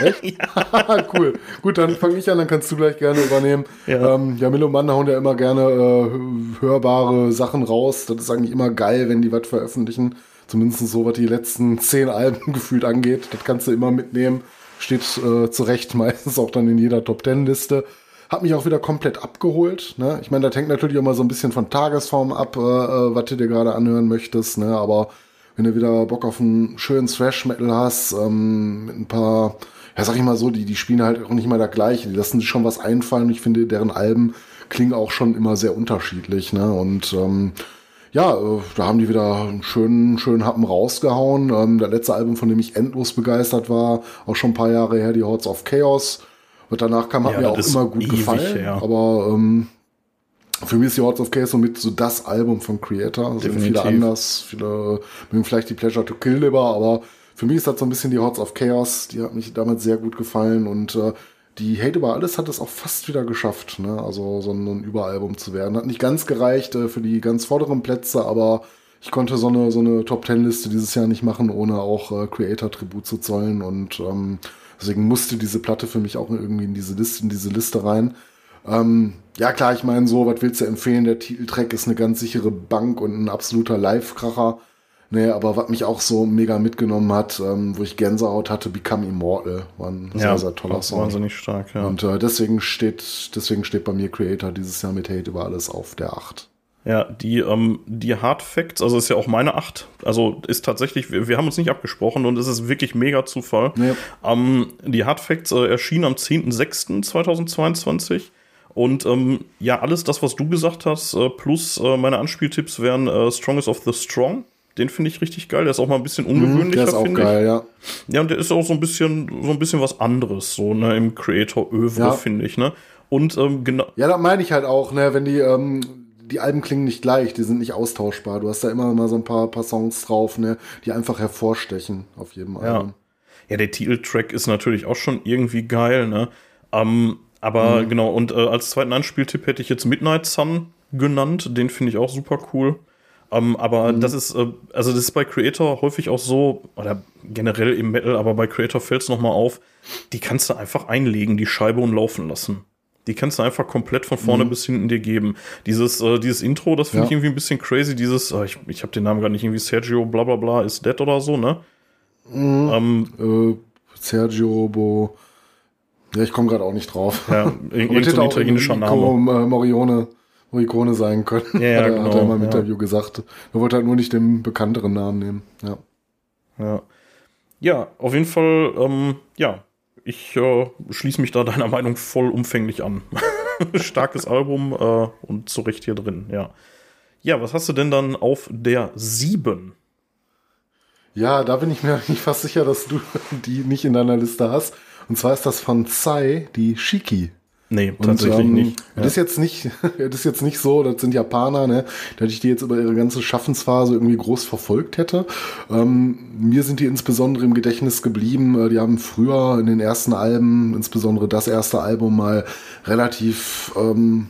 cool. Gut, dann fange ich an, dann kannst du gleich gerne übernehmen. Ja. Ja, ähm, ja Milo und Mann hauen ja immer gerne äh, hörbare Sachen raus. Das ist eigentlich immer geil, wenn die was veröffentlichen. Zumindest so, was die letzten zehn Alben gefühlt angeht. Das kannst du immer mitnehmen. Steht äh, zu Recht meistens auch dann in jeder Top-Ten-Liste. Hat mich auch wieder komplett abgeholt. Ne? Ich meine, das hängt natürlich auch mal so ein bisschen von Tagesform ab, äh, äh, was du dir gerade anhören möchtest. Ne? Aber wenn du wieder Bock auf einen schönen Thrash-Metal hast, ähm, mit ein paar, ja sag ich mal so, die, die spielen halt auch nicht mal das gleiche, die lassen sich schon was einfallen. Ich finde, deren Alben klingen auch schon immer sehr unterschiedlich, ne? Und ähm, ja, äh, da haben die wieder einen schönen, schönen Happen rausgehauen. Ähm, der letzte Album, von dem ich endlos begeistert war, auch schon ein paar Jahre her, die Hordes of Chaos. Und danach kam, hat Ja, mir auch immer gut ewig gefallen. her. Aber ähm, für mich ist die Hordes of Chaos somit so das Album von Creator. Also viele anders, viele mögen vielleicht die Pleasure to Kill lieber, aber für mich ist das so ein bisschen die Hordes of Chaos. Die hat mich damals sehr gut gefallen und äh, die Hate über alles hat es auch fast wieder geschafft, ne? Also so ein, ein Überalbum zu werden. Hat nicht ganz gereicht äh, für die ganz vorderen Plätze, aber ich konnte so eine, so eine Top Ten Liste dieses Jahr nicht machen, ohne auch äh, Creator Tribut zu zollen und ähm, deswegen musste diese Platte für mich auch irgendwie in diese Liste, in diese Liste rein. Ähm, ja klar, ich meine so, was willst du empfehlen? Der Titeltrack ist eine ganz sichere Bank und ein absoluter Live-Kracher. Nee, aber was mich auch so mega mitgenommen hat, ähm, wo ich Gänsehaut hatte, Become Immortal. War ein sehr, sehr toller Song. Wahnsinnig stark, ja. Und äh, deswegen steht, deswegen steht bei mir Creator dieses Jahr mit Hate über alles auf der 8. Ja, die, ähm, die Hard Facts, also ist ja auch meine 8. Also ist tatsächlich, wir, wir haben uns nicht abgesprochen und es ist wirklich mega Zufall. Nee. Ähm, die Hard Facts äh, erschienen am 10.06.2022. Und ähm, ja, alles das, was du gesagt hast, äh, plus äh, meine Anspieltipps wären äh, Strongest of the Strong. Den finde ich richtig geil. Der ist auch mal ein bisschen ungewöhnlicher, Mhm, Der ist auch finde ich. geil, ja. Ja, und der ist auch so ein bisschen, so ein bisschen was anderes, so, ne, im Creator-Övre, Ja. finde ich, ne. Und ähm, genau, Ja, da meine ich halt auch, ne, wenn die, ähm, die Alben klingen nicht gleich, die sind nicht austauschbar. Du hast da immer mal so ein paar, paar Songs drauf, ne, die einfach hervorstechen auf jedem Ja. Album. Ja, der Titeltrack ist natürlich auch schon irgendwie geil, ne? Ähm, aber genau, und äh, als zweiten Anspieltipp hätte ich jetzt Midnight Sun genannt. Den finde ich auch super cool. Ähm, aber das ist, äh, also das ist bei Creator häufig auch so, oder generell im Metal, aber bei Creator fällt es nochmal auf, die kannst du einfach einlegen, die Scheibe und laufen lassen. Die kannst du einfach komplett von vorne bis hinten dir geben. Dieses, äh, dieses Intro, das finde Ja. ich irgendwie ein bisschen crazy. Dieses, äh, ich, ich habe den Namen gar nicht, irgendwie Sergio bla bla bla ist dead oder so, ne? Ähm, Äh, Sergio Bo. Ja, ich komme gerade auch nicht drauf. ja, irgendein auch italienischer Name. Morione, Morricone sein können. Ja, ja, hat, er, genau, hat er mal im ja. Interview gesagt. Er wollte halt nur nicht den bekannteren Namen nehmen. Ja. Ja. ja, auf jeden Fall, ähm, ja, ich äh, schließe mich da deiner Meinung vollumfänglich an. Starkes Album äh, und zu Recht hier drin, ja. Ja, was hast du denn dann auf der 7? ja, da bin ich mir eigentlich fast sicher, dass du die nicht in deiner Liste hast. Und zwar ist das von Psy, die Shiki. Nee, Und, tatsächlich ähm, nicht. Das ist jetzt nicht, das ist jetzt nicht so, das sind Japaner, ne, dass ich die jetzt über ihre ganze Schaffensphase irgendwie groß verfolgt hätte. Ähm, mir sind die insbesondere im Gedächtnis geblieben. Äh, Die haben früher in den ersten Alben, insbesondere das erste Album, mal relativ ähm,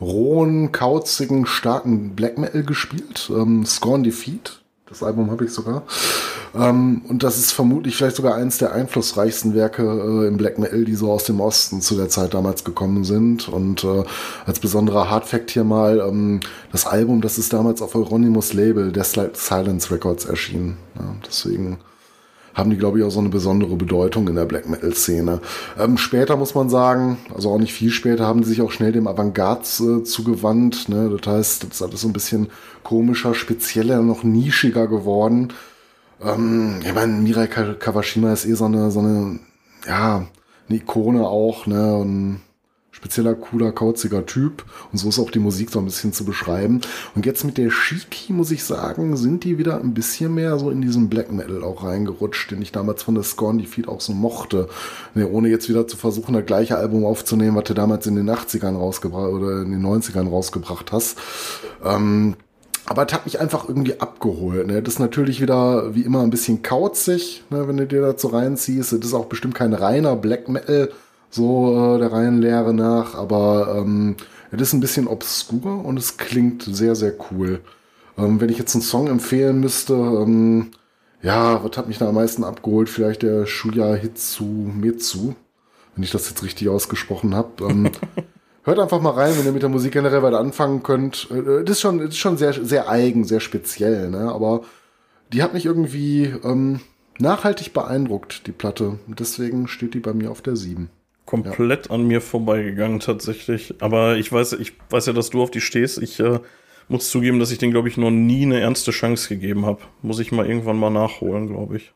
rohen, kauzigen, starken Black Metal gespielt. Ähm, Scorn Defeat. Das Album habe ich sogar. Ähm, und das ist vermutlich vielleicht sogar eins der einflussreichsten Werke äh, im Black Metal, die so aus dem Osten zu der Zeit damals gekommen sind. Und äh, als besonderer Hardfact hier mal, ähm, das Album, das ist damals auf Euronymous Label, Deathlight Silence Records erschienen. Ja, deswegen haben die, glaube ich, auch so eine besondere Bedeutung in der Black Metal-Szene. Ähm, später muss man sagen, also auch nicht viel später, haben die sich auch schnell dem Avantgarde äh, zugewandt. Ne? Das heißt, das ist alles so ein bisschen komischer, spezieller, noch nischiger geworden. Ähm, ich meine, Mirai Ka- Kawashima ist eh so eine, so eine, ja, eine Ikone auch, ne? Ein spezieller, cooler, kauziger Typ. Und so ist auch die Musik so ein bisschen zu beschreiben. Und jetzt mit der Shiki, muss ich sagen, sind die wieder ein bisschen mehr so in diesen Black Metal auch reingerutscht, den ich damals von der Scorn Defeat auch so mochte. Ne, ohne jetzt wieder zu versuchen, das gleiche Album aufzunehmen, was du damals in den 80ern rausgebracht oder in den 90ern rausgebracht hast. Ähm, aber es hat mich einfach irgendwie abgeholt. Ne? Das ist natürlich wieder wie immer ein bisschen kauzig, ne, wenn du dir dazu reinziehst. Das ist auch bestimmt kein reiner Black Metal, so äh, der reinen Lehre nach, aber ähm, es ist ein bisschen obskur und es klingt sehr, sehr cool. Ähm, wenn ich jetzt einen Song empfehlen müsste, ähm, ja, was hat mich da am meisten abgeholt? Vielleicht der Shuya Hitsumetsu, wenn ich das jetzt richtig ausgesprochen habe. Ähm, Hört einfach mal rein, wenn ihr mit der Musik generell weiter anfangen könnt. Äh, Das ist schon, das ist schon sehr, sehr eigen, sehr speziell, ne? Aber die hat mich irgendwie ähm, nachhaltig beeindruckt, die Platte. Deswegen steht die bei mir auf der 7. komplett an mir vorbeigegangen tatsächlich. Aber ich weiß, ich weiß ja, dass du auf die stehst. Ich äh, muss zugeben, dass ich den, glaube ich, noch nie eine ernste Chance gegeben habe. Muss ich mal irgendwann mal nachholen, glaube ich.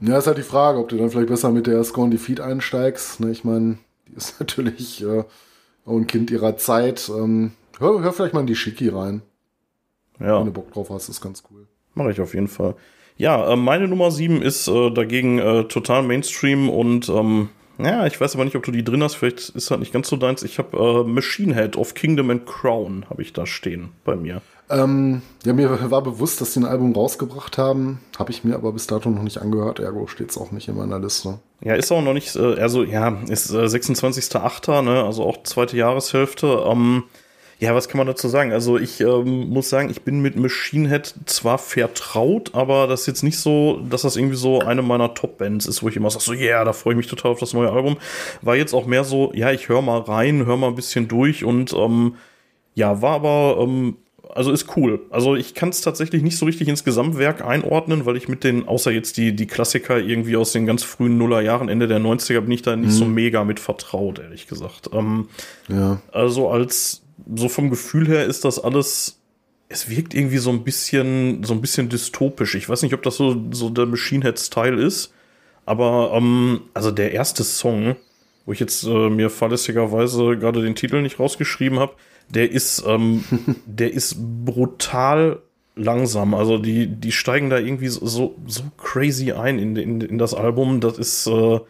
Ja, ist halt die Frage, ob du dann vielleicht besser mit der Scorn Defeat einsteigst. Ne? Ich meine, die ist natürlich äh, auch ein Kind ihrer Zeit. Ähm, hör, hör vielleicht mal in die Shiki rein. Ja. Wenn du Bock drauf hast, ist ganz cool. Mache ich auf jeden Fall. Ja, äh, meine Nummer 7 ist äh, dagegen äh, total Mainstream und ähm, ja, ich weiß aber nicht, ob du die drin hast. Vielleicht ist das nicht ganz so deins. Ich habe äh, Machine Head of Kingdom and Crown habe ich da stehen bei mir. Ähm, ja, mir war bewusst, dass sie ein Album rausgebracht haben. Habe ich mir aber bis dato noch nicht angehört. Ergo steht es auch nicht in meiner Liste. Ja, ist auch noch nicht, äh, also ja, ist äh, 26.8., ne, also auch zweite Jahreshälfte. Ähm, ja, was kann man dazu sagen? Also ich ähm, muss sagen, ich bin mit Machine Head zwar vertraut, aber das ist jetzt nicht so, dass das irgendwie so eine meiner Top-Bands ist, wo ich immer sage, so, yeah, da freue ich mich total auf das neue Album. War jetzt auch mehr so, ja, ich höre mal rein, höre mal ein bisschen durch und ähm, ja, war aber, ähm, also ist cool. Also ich kann es tatsächlich nicht so richtig ins Gesamtwerk einordnen, weil ich mit den, außer jetzt die, die Klassiker irgendwie aus den ganz frühen Nullerjahren, Ende der 90er, bin ich da nicht so mega mit vertraut, ehrlich gesagt. Ähm, Ja. also als, so vom Gefühl her ist das alles, es wirkt irgendwie so ein bisschen, so ein bisschen dystopisch. Ich weiß nicht, ob das so, so der Machine Head Style ist, aber, ähm, also der erste Song, wo ich jetzt äh, mir fahrlässigerweise gerade den Titel nicht rausgeschrieben habe, der ist, ähm, der ist brutal langsam. Also die, die steigen da irgendwie so, so, so crazy ein in, in, in das Album. Das ist, äh,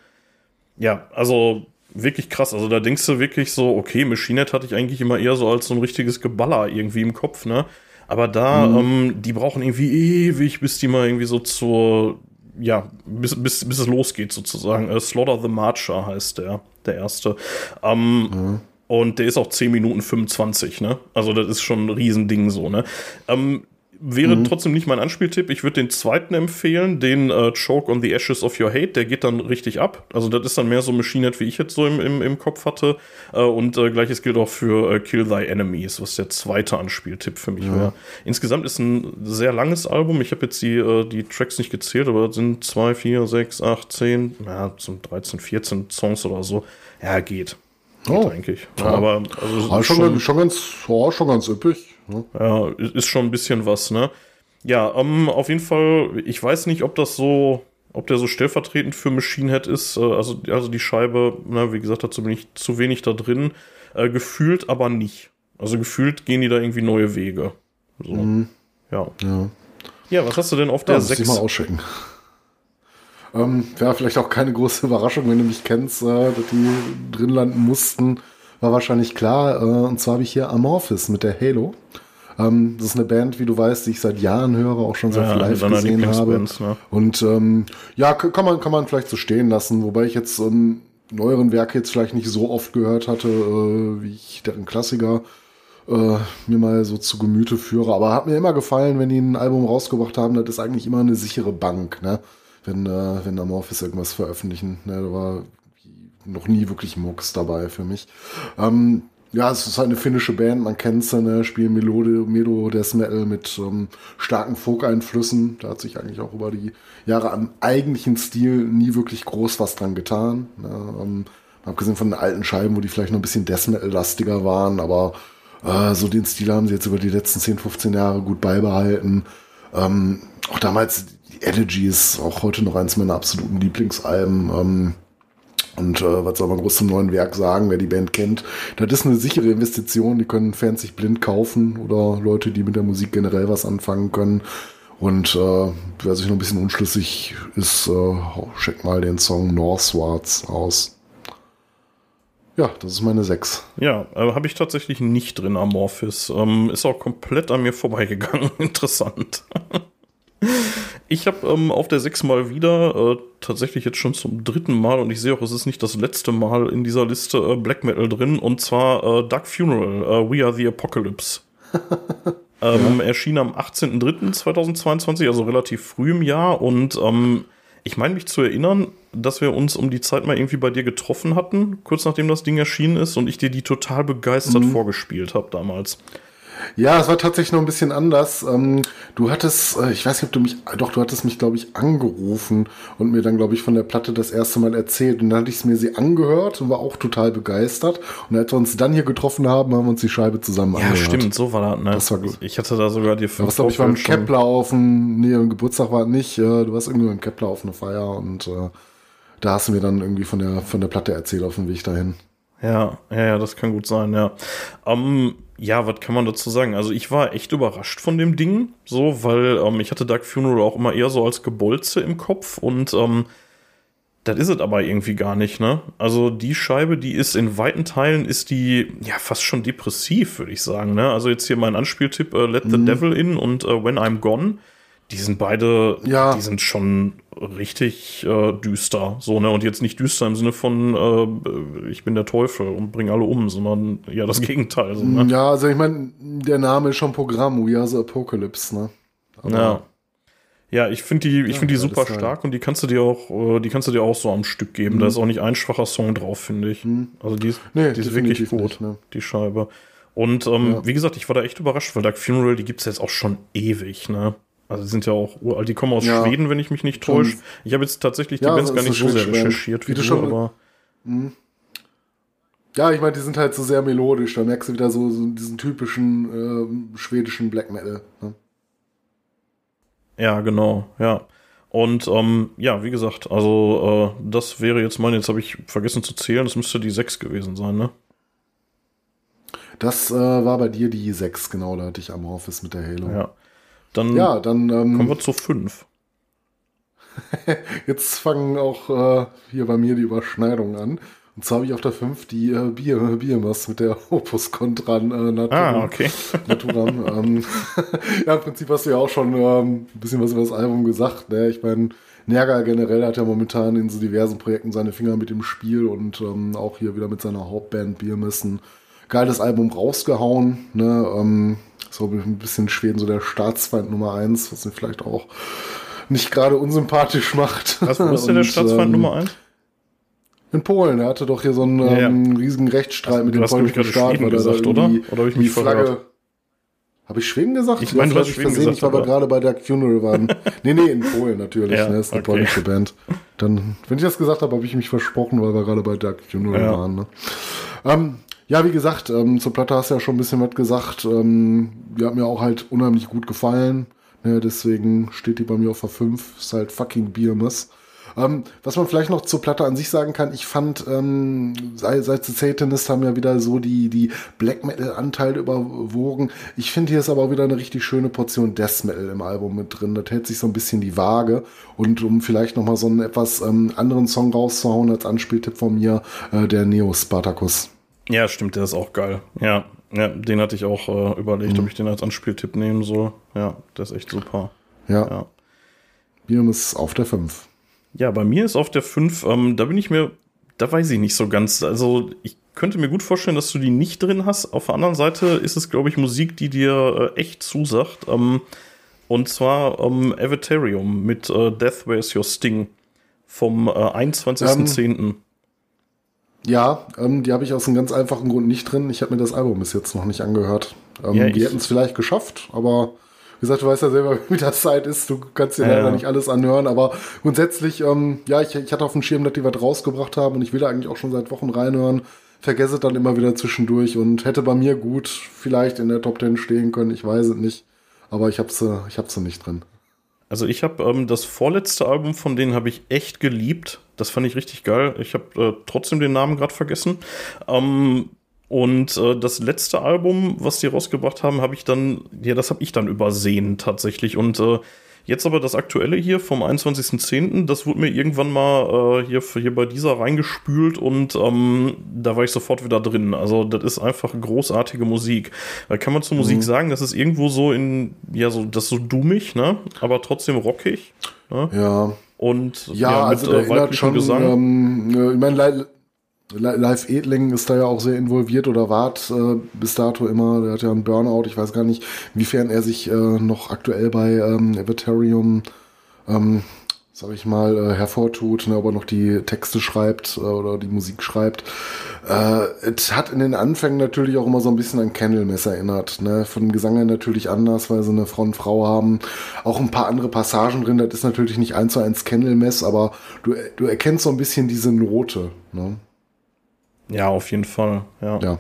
ja, also wirklich krass. Also da denkst du wirklich so, okay, Machine Head hatte ich eigentlich immer eher so als so ein richtiges Geballer irgendwie im Kopf, ne? Aber da, ähm, die brauchen irgendwie ewig, bis die mal irgendwie so zur, ja, bis, bis, bis es losgeht sozusagen. Äh, Slaughter the Marcher heißt der, der erste. Ähm, Und der ist auch 10 Minuten 25, ne? Also das ist schon ein Riesending so, ne? Ähm, Wäre trotzdem nicht mein Anspieltipp. Ich würde den zweiten empfehlen, den äh, Choke on the Ashes of Your Hate. Der geht dann richtig ab. Also das ist dann mehr so Machine Head, wie ich jetzt so im, im, im Kopf hatte. Äh, und äh, gleiches gilt auch für äh, Kill Thy Enemies, was der zweite Anspieltipp für mich Ja. wäre. Insgesamt ist ein sehr langes Album. Ich habe jetzt die, äh, die Tracks nicht gezählt, aber sind 2, 4, 6, 8, 10, ja, sind 13, 14 Songs oder so. Ja, geht. Geht Oh. eigentlich. Ja. Aber also, Aber schon, schon- ganz, ja, schon ganz üppig. Ne? ja, ist schon ein bisschen was, ne? Ja, ähm, auf jeden Fall, ich weiß nicht, ob das so, ob der so stellvertretend für Machine Head ist. Äh, also, also die Scheibe, na, wie gesagt, dazu bin ich zu wenig da drin. Äh, gefühlt aber nicht. Also gefühlt gehen die da irgendwie neue Wege. So. Ja. Ja. Ja, was hast du denn auf Ja, der muss ich 6? mal ausschicken. Ähm, Wäre vielleicht auch keine große Überraschung, wenn du mich kennst, äh, dass die drin landen mussten. War wahrscheinlich klar. Äh, und zwar habe ich hier Amorphis mit der Halo. Ähm, das ist eine Band, wie du weißt, die ich seit Jahren höre, auch schon sehr Ja, live gesehen habe. Ne? Und ähm, ja, kann man, kann man vielleicht so stehen lassen, wobei ich jetzt ähm, neueren Werke jetzt vielleicht nicht so oft gehört hatte, äh, wie ich deren Klassiker äh, mir mal so zu Gemüte führe. Aber hat mir immer gefallen, wenn die ein Album rausgebracht haben, das ist eigentlich immer eine sichere Bank, ne? Wenn, äh, wenn Amorphis irgendwas veröffentlichen. Ne? Da war noch nie wirklich Mucks dabei für mich. Ähm, ja, es ist halt eine finnische Band, man kennt sie, ne? spielen Melode, Melo Death Metal mit ähm, starken Folk-Einflüssen. Da hat sich eigentlich auch über die Jahre am eigentlichen Stil nie wirklich groß was dran getan. Ne? Ähm, abgesehen von den alten Scheiben, wo die vielleicht noch ein bisschen Death Metal-lastiger waren, aber äh, so den Stil haben sie jetzt über die letzten 10, 15 Jahre gut beibehalten. Ähm, auch damals, die Elegy ist auch heute noch eins meiner absoluten Lieblingsalben. Und äh, was soll man groß zum neuen Werk sagen, wer die Band kennt? Das ist eine sichere Investition, die können Fans sich blind kaufen oder Leute, die mit der Musik generell was anfangen können. Und äh, wer sich noch ein bisschen unschlüssig ist, äh, check mal den Song Northwards aus. Ja, das ist meine 6. Ja, äh, habe ich tatsächlich nicht drin, Amorphis. Ähm, ist auch komplett an mir vorbeigegangen. Interessant. Ich habe ähm, auf der 6 mal wieder, äh, tatsächlich jetzt schon zum dritten Mal, und ich sehe auch, es ist nicht das letzte Mal in dieser Liste äh, Black Metal drin, und zwar äh, Dark Funeral, äh, We Are the Apocalypse. ähm, Erschien am 18.03.2022, also relativ früh im Jahr, und ähm, ich meine mich zu erinnern, dass wir uns um die Zeit mal irgendwie bei dir getroffen hatten, kurz nachdem das Ding erschienen ist, und ich dir die total begeistert vorgespielt habe damals. Ja, es war tatsächlich noch ein bisschen anders. Ähm, du hattest, äh, ich weiß nicht, ob du mich, doch, du hattest mich, glaube ich, angerufen und mir dann, glaube ich, von der Platte das erste Mal erzählt. Und dann hatte ich es mir sie angehört und war auch total begeistert. Und als wir uns dann hier getroffen haben, haben wir uns die Scheibe zusammen Ja, angehört. stimmt, so war das, ne? Das war gut. Ich hatte da sogar dir Ja, was glaube ich beim Kepler auf dem, nee, am Geburtstag war es nicht, äh, du warst irgendwie beim Kepler auf einer Feier und äh, da hast du mir dann irgendwie von der, von der Platte erzählt auf dem Weg dahin. Ja, ja, ja, das kann gut sein, ja. Ähm, ja, was kann man dazu sagen? Also ich war echt überrascht von dem Ding, so, weil ähm, ich hatte Dark Funeral auch immer eher so als Gebolze im Kopf und ähm, das ist es aber irgendwie gar nicht, ne? Also die Scheibe, die ist in weiten Teilen, ist die ja fast schon depressiv, würde ich sagen, ne? Also jetzt hier mein Anspieltipp, äh, Let the Devil In und äh, When I'm Gone, die sind beide, Ja. die sind schon richtig äh, düster, so, ne? Und jetzt nicht düster im Sinne von, äh, ich bin der Teufel und bring alle um, sondern ja das Gegenteil, so, ne? Ja, also ich meine, der Name ist schon Programm, We Are the Apocalypse, ne? Aber- Ja. Ja, ich finde die, ich Ja, die super stark und die kannst du dir auch, äh, die kannst du dir auch so am Stück geben. Da ist auch nicht ein schwacher Song drauf, finde ich. Also die ist, Mhm. Nee, die ist wirklich gut, nicht, ne. die Scheibe. Und ähm, Ja. wie gesagt, ich war da echt überrascht, weil Dark Funeral, die gibt's jetzt auch schon ewig, ne? Also die sind ja auch uralt, die kommen aus Ja. Schweden, wenn ich mich nicht täusche. Ich habe jetzt tatsächlich die Ja, Bands gar nicht so sehr recherchiert Wie du schon- aber Ja, ich meine, die sind halt so sehr melodisch. Da merkst du wieder so, so diesen typischen ähm, schwedischen Black Metal. Ne? Ja, genau, ja. Und ähm, ja, wie gesagt, also äh, das wäre jetzt mein, jetzt habe ich vergessen zu zählen, das müsste die 6 gewesen sein, ne? Das äh, war bei dir die 6, genau. Da hatte ich Amorphis mit der Halo. Ja. Dann Ja, dann ähm, kommen wir zu 5. jetzt fangen auch äh, hier bei mir die Überschneidungen an. Und zwar habe ich auf der 5 die äh, Bier, Biermas mit der Opus Contra äh, Naturam. Ah, okay. Naturam. ähm, ja, im Prinzip hast du ja auch schon ähm, ein bisschen was über das Album gesagt. Ne? Ich meine, Nerga generell hat ja momentan in so diversen Projekten seine Finger mit dem Spiel und ähm, auch hier wieder mit seiner Hauptband Biermessen geiles Album rausgehauen. Ne? Ähm, so ein bisschen Schweden so der Staatsfeind Nummer eins, was ihn vielleicht auch nicht gerade unsympathisch macht. Was, ist denn der Staatsfeind ähm, Nummer eins? In Polen, er hatte doch hier so einen Ja, ja. ähm, riesigen Rechtsstreit mit dem polnischen Staat. Er da gesagt, oder? Oder hab ich mich Flagge. Habe ich Schweden gesagt? Ich meine, du hast Schweden gesagt, Ich war aber aber- gerade bei Dark Funeral waren. nee, nee, in Polen natürlich. Ja, ne, ist eine okay. polnische Band. Dann, wenn ich das gesagt habe, habe ich mich versprochen, weil wir gerade bei Dark Funeral Ja. waren. Ne? Ähm, ja, wie gesagt, ähm, zur Platte hast du ja schon ein bisschen was gesagt. Ähm, die hat mir auch halt unheimlich gut gefallen. Ne, deswegen steht die bei mir auf der 5. Ist halt fucking Biermus. Ähm, was man vielleicht noch zur Platte an sich sagen kann, ich fand, ähm, seit, seit The Satanist haben ja wieder so die, die Black Metal-Anteile überwogen. Ich finde, hier ist aber auch wieder eine richtig schöne Portion Death Metal im Album mit drin. Das hält sich so ein bisschen die Waage. Und um vielleicht nochmal so einen etwas ähm, anderen Song rauszuhauen als Anspieltipp von mir, äh, der Neo Spartacus. Ja, stimmt, der ist auch geil. Ja, ja den hatte ich auch äh, überlegt, ob ich den als Anspieltipp nehmen soll. Ja, der ist echt super. Ja, Ja. Biermus auf der 5. Ja, bei mir ist auf der 5, ähm, da bin ich mir, da weiß ich nicht so ganz. Also, ich könnte mir gut vorstellen, dass du die nicht drin hast. Auf der anderen Seite ist es, glaube ich, Musik, die dir äh, echt zusagt. Ähm, und zwar ähm, Avatarium mit äh, Death Where's Your Sting vom äh, 21.10. Ja, ähm, die habe ich aus einem ganz einfachen Grund nicht drin. Ich habe mir das Album bis jetzt noch nicht angehört. Ähm, Ja, die hätten es vielleicht geschafft, aber wie gesagt, du weißt ja selber, wie das Zeit ist. Du kannst dir Ja, leider nicht alles anhören, aber grundsätzlich, ähm, ja, ich, ich hatte auf dem Schirm, dass die was rausgebracht haben und ich will da eigentlich auch schon seit Wochen reinhören. Vergesse es dann immer wieder zwischendurch und hätte bei mir gut vielleicht in der Top 10 stehen können. Ich weiß es nicht, aber ich habe sie, ich habe sie nicht drin. Also ich habe ähm, das vorletzte Album von denen habe ich echt geliebt. Das fand ich richtig geil. Ich habe äh, trotzdem den Namen gerade vergessen. Ähm, und äh, das letzte Album, was die rausgebracht haben, habe ich dann, ja, das habe ich dann übersehen tatsächlich. Und äh, jetzt aber das aktuelle hier vom 21.10., das wurde mir irgendwann mal äh, hier, hier bei dieser reingespült und ähm, da war ich sofort wieder drin. Also das ist einfach großartige Musik. Da kann man zur Musik sagen, das ist irgendwo so in, ja, so, das ist so dummig, ne? Aber trotzdem rockig. Ne? Ja, Und Ja, also der erinnert schon, ähm, äh, ich meine, Live Edling ist da ja auch sehr involviert oder wart äh, bis dato immer, der hat ja einen Burnout, ich weiß gar nicht, inwiefern er sich äh, noch aktuell bei ähm, Avatarium, ähm, sag ich mal, äh, hervortut, ne, ob er noch die Texte schreibt äh, oder die Musik schreibt. Äh, es hat in den Anfängen natürlich auch immer so ein bisschen an Candlemass erinnert. Ne? Von dem Gesang her natürlich anders, weil sie eine Frau und Frau haben. Auch ein paar andere Passagen drin. Das ist natürlich nicht eins zu eins Candlemass, aber du, du erkennst so ein bisschen diese Note. Ne? Ja, auf jeden Fall. Ja. Ja.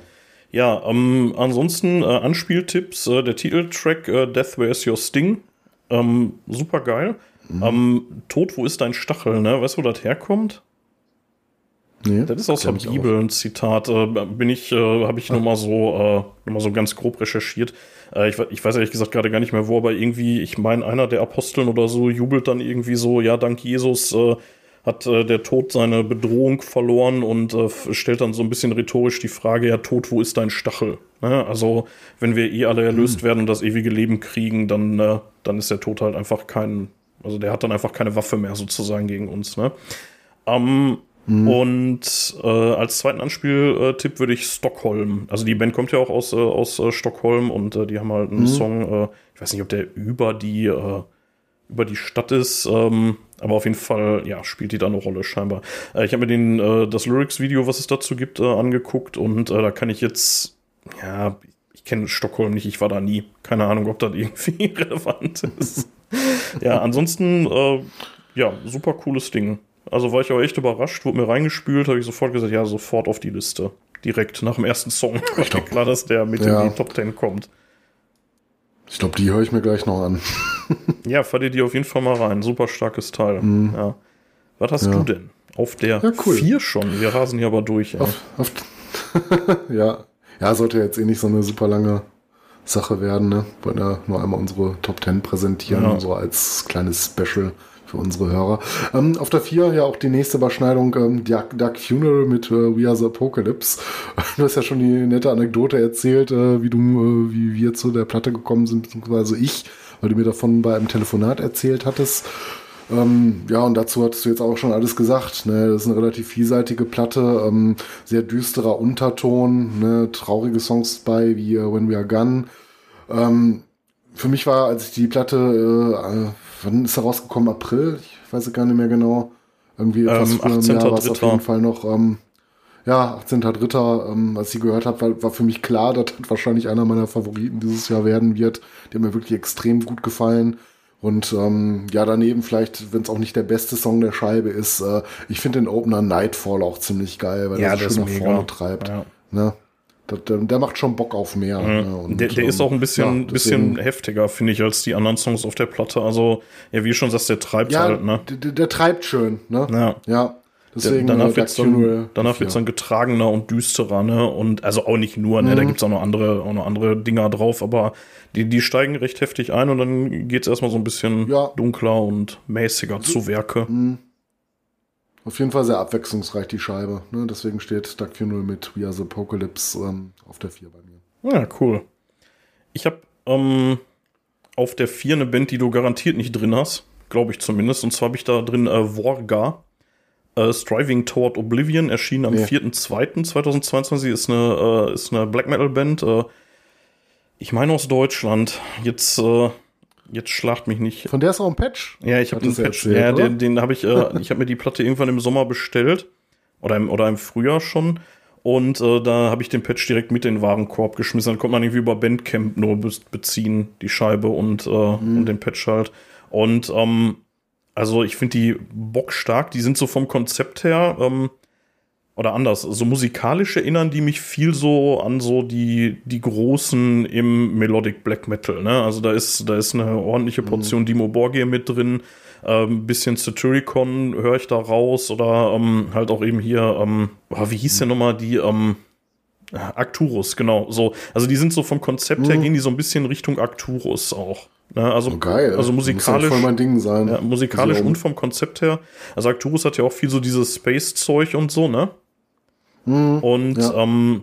Ja, ähm, ansonsten äh, Anspieltipps, äh, der Titeltrack äh, Death Where's Your Sting. Ähm, super geil. Mhm. Ähm, Tod, wo ist dein Stachel, ne? Weißt du, wo das herkommt? Nee, Das ist aus der Bibel ein Zitat. Äh, bin ich, äh, habe ich nur mal so, äh, mal so ganz grob recherchiert. Äh, ich, ich weiß ehrlich gesagt gerade gar nicht mehr wo, aber irgendwie, ich meine, einer der Aposteln oder so jubelt dann irgendwie so, ja, dank Jesus äh, hat äh, der Tod seine Bedrohung verloren und äh, stellt dann so ein bisschen rhetorisch die Frage, ja, Tod, wo ist dein Stachel? Ne? Also, wenn wir eh alle erlöst werden und das ewige Leben kriegen, dann, äh, dann ist der Tod halt einfach kein, also der hat dann einfach keine Waffe mehr sozusagen gegen uns. Ne? Ähm, Und äh, als zweiten Anspieltipp würde ich Stockholm. Also die Band kommt ja auch aus, äh, aus äh, Stockholm und äh, die haben halt einen Song, äh, ich weiß nicht, ob der über die, äh, über die Stadt ist, ähm, aber auf jeden Fall, ja, spielt die da eine Rolle scheinbar. Äh, ich habe mir den, äh, das Lyrics-Video, was es dazu gibt, äh, angeguckt und äh, da kann ich jetzt, ja, ich kenne Stockholm nicht, ich war da nie. Keine Ahnung, ob das irgendwie relevant ist. ja, ansonsten, äh, ja, super cooles Ding. Also war ich auch echt überrascht, wurde mir reingespült, habe ich sofort gesagt, ja, sofort auf die Liste. Direkt nach dem ersten Song. War mir klar, dass der mit Ja. in die Top 10 kommt. Ich glaube, die höre ich mir gleich noch an. Ja, fahr dir die auf jeden Fall mal rein. Super starkes Teil. Ja. Was hast Ja. du denn? Auf der Ja, cool. 4 schon. Wir rasen hier aber durch. Auf, auf, ja. ja, sollte jetzt eh nicht so eine super lange Sache werden. Ne? Wollen ja nur einmal unsere Top 10 präsentieren, Ja. so als kleines Special für unsere Hörer. Ähm, auf der 4 ja auch die nächste Überschneidung, ähm, Dark, Dark Funeral mit äh, We Are the Apocalypse. Du hast ja schon die nette Anekdote erzählt, äh, wie du, äh, wie wir zu der Platte gekommen sind, beziehungsweise ich, weil du mir davon bei einem Telefonat erzählt hattest. Ähm, ja, und dazu hattest du jetzt auch schon alles gesagt. Ne? Das ist eine relativ vielseitige Platte, ähm, sehr düsterer Unterton, ne? traurige Songs bei wie äh, When We Are Gone. Ähm, für mich war, als ich die Platte, äh, wann ist er rausgekommen? April? Ich weiß es gar nicht mehr genau. Irgendwie etwas Ähm, früher im Jahr war es auf 18.03.. jeden Fall noch. Ähm, ja, 18.3., ähm, als ich gehört habe, war, war für mich klar, dass das wahrscheinlich einer meiner Favoriten dieses Jahr werden wird. Haben mir wirklich extrem gut gefallen. Und ähm, ja, daneben vielleicht, wenn es auch nicht der beste Song der Scheibe ist, äh, ich finde den Opener Nightfall auch ziemlich geil, weil Ja, er der so schön nach vorne treibt. Ja. Ne? Der, der, der macht schon Bock auf mehr. Ne? Und, Der, der ist ähm, auch ein bisschen, ja, bisschen heftiger, finde ich, als die anderen Songs auf der Platte. Also, ja, wie du schon sagst, der treibt Ja, halt, ne? der, der, treibt schön, ne? Ja. Ja. Deswegen danach äh, Dark Funeral, dann, danach wird's dann getragener und düsterer, ne? Und also auch nicht nur, ne? Da Mhm. gibt's auch noch andere, auch noch andere Dinger drauf, aber die, die steigen recht heftig ein und dann geht's erstmal so ein bisschen dunkler und mäßiger zu Werke. Auf jeden Fall sehr abwechslungsreich, die Scheibe. Ne? Deswegen steht Dark Funeral mit We Are the Apocalypse ähm, auf der 4 bei mir. Ja, cool. Ich habe ähm, auf der 4 eine Band, die du garantiert nicht drin hast, glaube ich zumindest. Und zwar habe ich da drin äh, Vorga. Äh, Striving Toward Oblivion erschien am Nee. 4.2.2022. Ist eine, äh, ist eine Black Metal Band. Äh, ich meine aus Deutschland. Jetzt, äh, jetzt schlagt mich nicht. Von der ist auch ein Patch. Ja, ich habe den Patch, erzählt, ja, den, den habe ich, äh, ich habe mir die Platte irgendwann im Sommer bestellt oder im, oder im Frühjahr schon und äh, da habe ich den Patch direkt mit in den Warenkorb geschmissen. Dann konnte man irgendwie über Bandcamp nur be beziehen, die Scheibe und, äh, Mhm. und den Patch halt. Und ähm, also ich finde die bockstark, die sind so vom Konzept her, ähm, oder anders, so musikalisch erinnern die mich viel so an so die, die Großen im Melodic Black Metal, ne? Also da ist, da ist eine ordentliche Portion Dimo Borgir mit drin, ähm, bisschen Satyricon höre ich da raus oder ähm, halt auch eben hier, ähm, ah, wie hieß der nochmal, die, ähm, Arcturus, genau, so. Also die sind so vom Konzept her, gehen die so ein bisschen Richtung Arcturus auch. Ne? Also, Oh, geil. also Muss ja musikalisch. voll mein Ding sein. Ja, musikalisch Also, und vom Konzept her. Also Arcturus hat ja auch viel so dieses Space-Zeug und so, ne? Und ja. ähm,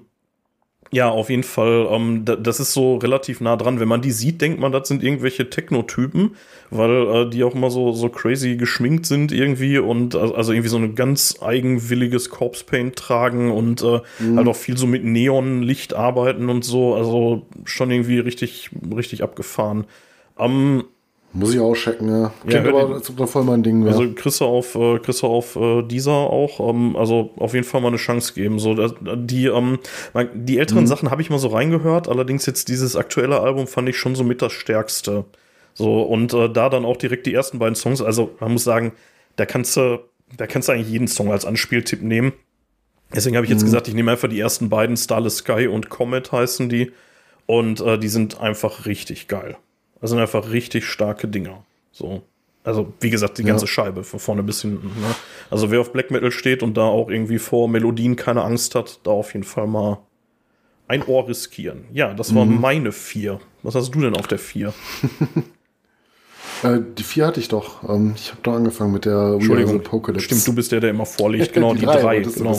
ja, auf jeden Fall, ähm, da, das ist so relativ nah dran. Wenn man die sieht, denkt man, das sind irgendwelche Techno-Typen, weil äh, die auch immer so, so crazy geschminkt sind irgendwie und also irgendwie so ein ganz eigenwilliges Corpse Paint tragen und äh, halt auch viel so mit Neonlicht arbeiten und so. Also schon irgendwie richtig, richtig abgefahren. Ähm, Muss ich auch checken, ja. Klingt hör aber, den- als ob da voll mein Ding wäre. also kriegst du auf, äh, kriegst du auf äh, dieser auch, ähm, also auf jeden Fall mal eine Chance geben. So, die, ähm, die älteren Sachen habe ich mal so reingehört, allerdings jetzt dieses aktuelle Album fand ich schon so mit das stärkste. So, und äh, da dann auch direkt die ersten beiden Songs, also man muss sagen, da kannst du, da kannst du eigentlich jeden Song als Anspieltipp nehmen. Deswegen habe ich jetzt gesagt, ich nehme einfach die ersten beiden, Starless Sky und Comet heißen die. Und äh, die sind einfach richtig geil. Das sind einfach richtig starke Dinger. So. Also, wie gesagt, die ganze Scheibe von vorne bis hinten. Ne? Also, wer auf Black Metal steht und da auch irgendwie vor Melodien keine Angst hat, da auf jeden Fall mal ein Ohr riskieren. Ja, das war meine vier. Was hast du denn auf der vier? Äh, die 4 hatte ich doch. Ähm, ich habe da angefangen mit der Entschuldigung. Stimmt, du bist der, der immer vorliegt. Genau, die, drei. wolltest du genau.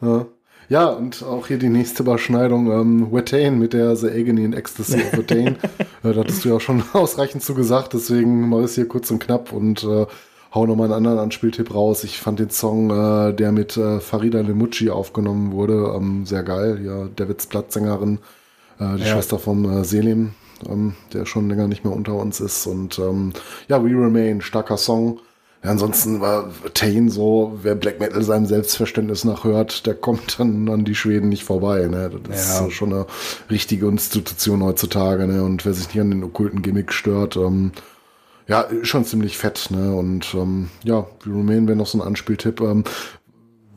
Ja. Ja, und auch hier die nächste Überschneidung. Ähm, Wetane mit der The Agony and Ecstasy of Wetane. äh, da hattest du ja auch schon ausreichend zu gesagt, deswegen mache ich es hier kurz und knapp und äh, hau nochmal einen anderen Anspieltipp raus. Ich fand den Song, äh, der mit äh, Farida Lemucci aufgenommen wurde, ähm, sehr geil. Ja, Davids Plattsängerin, äh, die Ja. Schwester vom äh, Selim, ähm, der schon länger nicht mehr unter uns ist. Und ähm, ja, We Remain, starker Song. Ja, ansonsten war Tane so, wer Black Metal seinem Selbstverständnis nach hört, der kommt dann an die Schweden nicht vorbei. Ne? Das Ja. ist schon eine richtige Institution heutzutage. Ne? Und wer sich nicht an den okkulten Gimmick stört, ähm, ja, schon ziemlich fett. Ne? Und ähm, ja, We Remain wäre noch so ein Anspieltipp. Ähm,